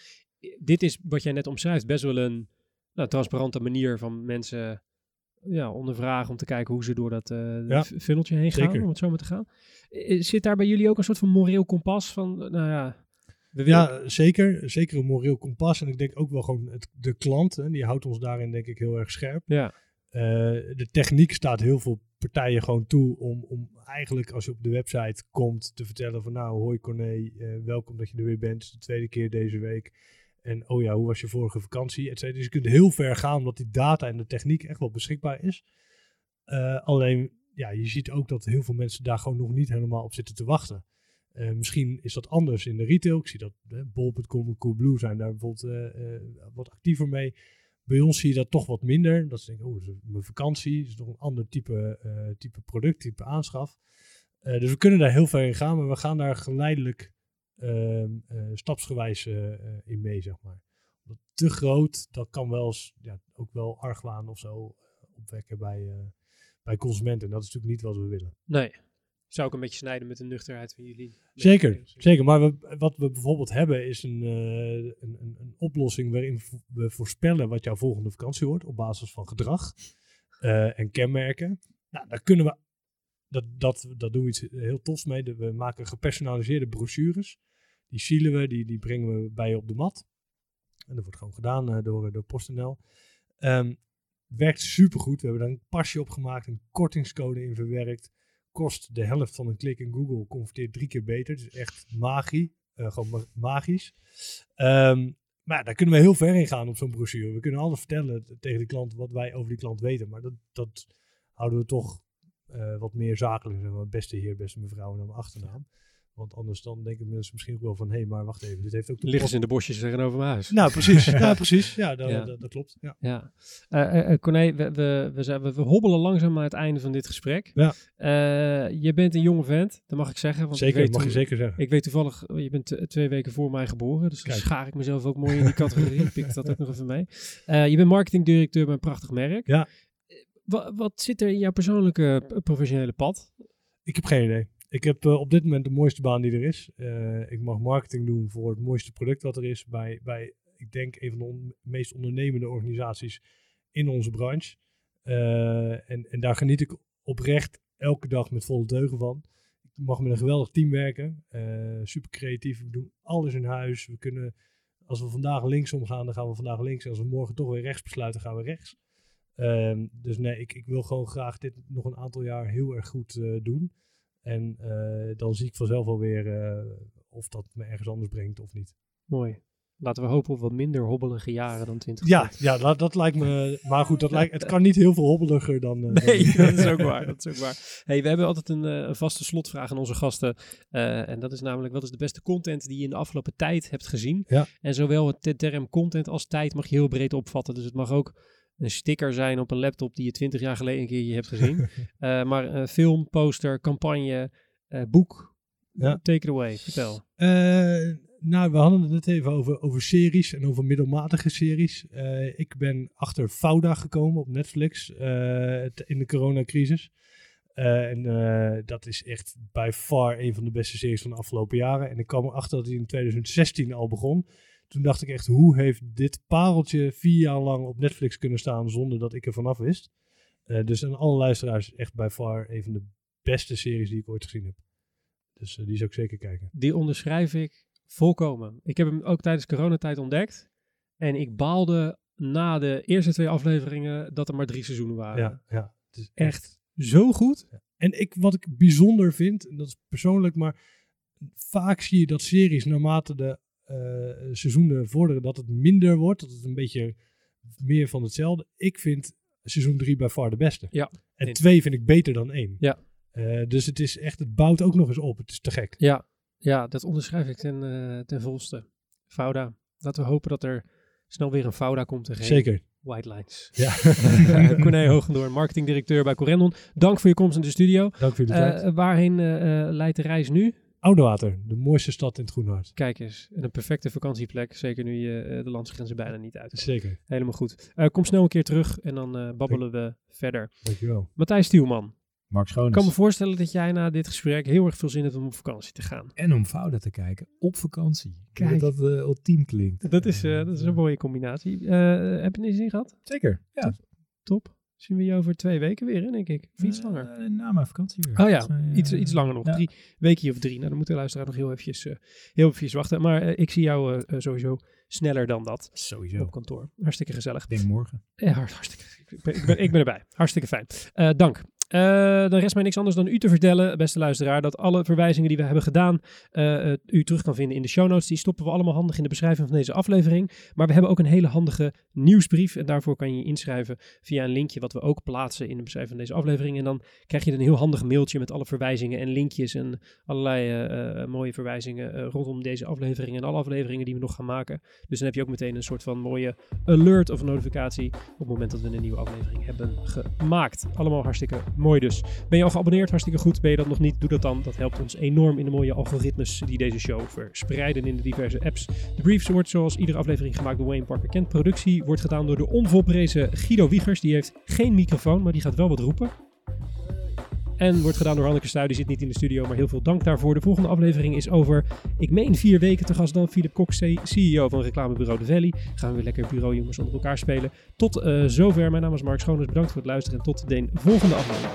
Dit is wat jij net omschrijft, best wel een nou, transparante manier van mensen ja, ondervragen om te kijken hoe ze door dat Ja, f- funneltje heen gaan, zeker. om het zo maar te gaan. Zit daar bij jullie ook een soort van moreel kompas van, nou ja, Ja, zeker. Zeker een moreel kompas. En ik denk ook wel gewoon het, de klant, hè, die houdt ons daarin denk ik heel erg scherp. ja, Eh, de techniek staat heel veel partijen gewoon toe om, om eigenlijk als je op de website komt te vertellen van nou hoi Corné, eh, welkom dat je er weer bent. Het is de tweede keer deze week. En oh ja, hoe was je vorige vakantie? Et cetera. Dus je kunt heel ver gaan omdat die data en de techniek echt wel beschikbaar is. Eh, alleen ja, je ziet ook dat heel veel mensen daar gewoon nog niet helemaal op zitten te wachten. Eh, misschien is dat anders in de retail. Ik zie dat Bol.com en Coolblue zijn daar bijvoorbeeld wat actiever mee. Bij ons zie je dat toch wat minder. Dat ze denken, oh, mijn vakantie is toch een ander type, type product, type aanschaf. dus we kunnen daar heel ver in gaan, maar we gaan daar geleidelijk Ehm, eh, stapsgewijs eh, eh, in mee, zeg maar. Dat te groot, dat kan wel eens, ja, ook wel argwaan of zo opwekken bij, bij consumenten. En dat is natuurlijk niet wat we willen. Nee, zou ik een beetje snijden met de nuchterheid van jullie. Zeker, zeker. Maar we, wat we bijvoorbeeld hebben is een, een, een, een, oplossing waarin we voorspellen wat jouw volgende vakantie wordt op basis van gedrag en kenmerken. Nou, daar kunnen we dat, dat, dat doen we iets heel tofs mee. We maken gepersonaliseerde brochures. Die sealen we, die, die brengen we bij je op de mat. En dat wordt gewoon gedaan uh, door, door PostNL. Um, werkt supergoed. We hebben daar een pasje op gemaakt, een kortingscode in verwerkt. Kost de helft van een klik in Google, converteert drie keer beter. Dus echt magie, uh, gewoon magisch. Um, maar daar kunnen we heel ver in gaan op zo'n brochure. We kunnen alles vertellen tegen de klant wat wij over die klant weten. Maar dat, dat houden we toch uh, wat meer zakelijk. Zeg maar, beste heer, beste mevrouw en dan achternaam. Want anders dan denken mensen misschien ook wel van, hé, hey, maar wacht even, dit heeft ook... Liggen ze in de bosjes tegenover mijn huis. Nou, precies. ja, precies. Ja, dat, ja. dat, dat klopt. Ja. ja. Uh, uh, Corné, we, we, we, zijn, we, we, hobbelen langzaam naar het einde van dit gesprek. Ja. Uh, je bent een jonge vent, dat mag ik zeggen. Want zeker, ik weet mag je zeker zeggen. Ik weet toevallig, je bent twee weken voor mij geboren, dus dan schaar ik mezelf ook mooi in die categorie. Pik dat ook nog even mee. je bent marketingdirecteur bij een prachtig merk. Ja. Wat, wat zit er in jouw persoonlijke professionele pad? Ik heb geen idee. Ik heb uh, op dit moment de mooiste baan die er is. Uh, ik mag marketing doen voor het mooiste product wat er is bij, bij ik denk, een van de meest ondernemende organisaties in onze branche. Uh, en, en daar geniet ik oprecht elke dag met volle deugen van. Ik mag met een geweldig team werken. super creatief. We doen alles in huis. We kunnen, als we vandaag linksom gaan, dan gaan we vandaag links. En als we morgen toch weer rechts besluiten, gaan we rechts. Um, dus nee, ik, ik wil gewoon graag dit nog een aantal jaar heel erg goed doen. En uh, dan zie ik vanzelf alweer uh, of dat me ergens anders brengt of niet. Mooi. Laten we hopen op wat minder hobbelige jaren dan 20 Ja, ja dat, dat lijkt me. Maar goed, dat lijkt, het kan niet heel veel hobbeliger dan. Uh, nee, dan dat is ook waar. Dat is ook waar. Hey, we hebben altijd een, een vaste slotvraag aan onze gasten. en dat is namelijk: wat is de beste content die je in de afgelopen tijd hebt gezien? Ja. En zowel het term content als tijd mag je heel breed opvatten. Dus het mag ook een sticker zijn op een laptop die je twintig jaar geleden een keer hebt gezien. uh, maar uh, film, poster, campagne, uh, boek. Ja. Take it away, vertel. nou, we hadden het net even over, over series en over middelmatige series. ik ben achter Fauda gekomen op Netflix in de coronacrisis. en dat is echt by far een van de beste series van de afgelopen jaren. En ik kwam erachter dat hij in 2016 al begon. Toen dacht ik echt, hoe heeft dit pareltje vier jaar lang op Netflix kunnen staan zonder dat ik er vanaf wist? Uh, dus aan alle luisteraars echt bij far een van de beste series die ik ooit gezien heb. Dus uh, die zou ik zeker kijken. Die onderschrijf ik volkomen. Ik heb hem ook tijdens coronatijd ontdekt. En ik baalde na de eerste twee afleveringen dat er maar drie seizoenen waren. Ja, ja. Het is echt, zo goed. Ja. En ik, wat ik bijzonder vind, en dat is persoonlijk, maar vaak zie je dat series naarmate de seizoenen vorderen dat het minder wordt. Dat het een beetje meer van hetzelfde. Ik vind seizoen 3 bij far de beste. Ja. En 2 vind ik beter dan 1. Ja. Uh, dus het is echt, het bouwt ook nog eens op. Het is te gek. Ja, ja dat onderschrijf ik ten, uh, ten volste. Fauda. Laten we hopen dat er snel weer een Fauda komt te Zeker. White Lines. Ja. Corné Hoogendoor, marketingdirecteur bij Corendon. Dank voor je komst in de studio. Dank voor je tijd. waarheen leidt de reis nu? Oudewater, de mooiste stad in het Groenhart. Kijk eens, een perfecte vakantieplek. Zeker nu je uh, de landsgrenzen bijna niet uit. Zeker. Helemaal goed. Uh, kom snel een keer terug en dan uh, babbelen we verder. Dankjewel. Matthijs Stielman. Mark Schoones. Ik kan me voorstellen dat jij na dit gesprek heel erg veel zin hebt om op vakantie te gaan. En om fouten te kijken op vakantie. Kijk. Dat dat ultiem klinkt. Dat is, dat is een mooie combinatie. heb je er zin gehad? Zeker, ja. Top. Zien we je over twee weken weer, hè, denk ik. Of iets Eh, langer. na mijn vakantie weer. Oh ja, Dus, eh, iets, iets langer nog. ja. Drie weken of drie. Nou, dan moet de luisteraar nog heel eventjes, eh, heel eventjes wachten. Maar ik zie jou sowieso sneller dan dat Sowieso. op kantoor. Hartstikke gezellig. Ik denk morgen. Ja, hart- hartstikke. Ik ben, ik ben, ik ben erbij. Hartstikke fijn. Dank. Eh, dan rest mij niks anders dan u te vertellen, beste luisteraar, dat alle verwijzingen die we hebben gedaan, eh, eh, u terug kan vinden in de show notes. Die stoppen we allemaal handig in de beschrijving van deze aflevering. Maar we hebben ook een hele handige nieuwsbrief. En daarvoor kan je je inschrijven via een linkje wat we ook plaatsen in de beschrijving van deze aflevering. En dan krijg je een heel handig mailtje met alle verwijzingen en linkjes en allerlei eh, mooie verwijzingen rondom deze aflevering en alle afleveringen die we nog gaan maken. Dus dan heb je ook meteen een soort van mooie alert of notificatie op het moment dat we een nieuwe aflevering hebben gemaakt. Allemaal hartstikke mooi dus. Ben je al geabonneerd? Hartstikke goed. Ben je dat nog niet? Doe dat dan. Dat helpt ons enorm in de mooie algoritmes die deze show verspreiden in de diverse apps. De Briefs wordt zoals iedere aflevering gemaakt door Wayne Parker Kent. Productie wordt gedaan door de onvolprezen Guido Wiegers. Die heeft geen microfoon, maar die gaat wel wat roepen. En wordt gedaan door Hanneke Stuy, die zit niet in de studio, maar heel veel dank daarvoor. De volgende aflevering is over, ik meen vier weken te gast dan, Philip Kok, C- CEO van reclamebureau De Valley. Gaan we weer lekker bureaujongens onder elkaar spelen. Tot eh, zover, mijn naam is Mark Schoones, bedankt voor het luisteren en tot de volgende aflevering.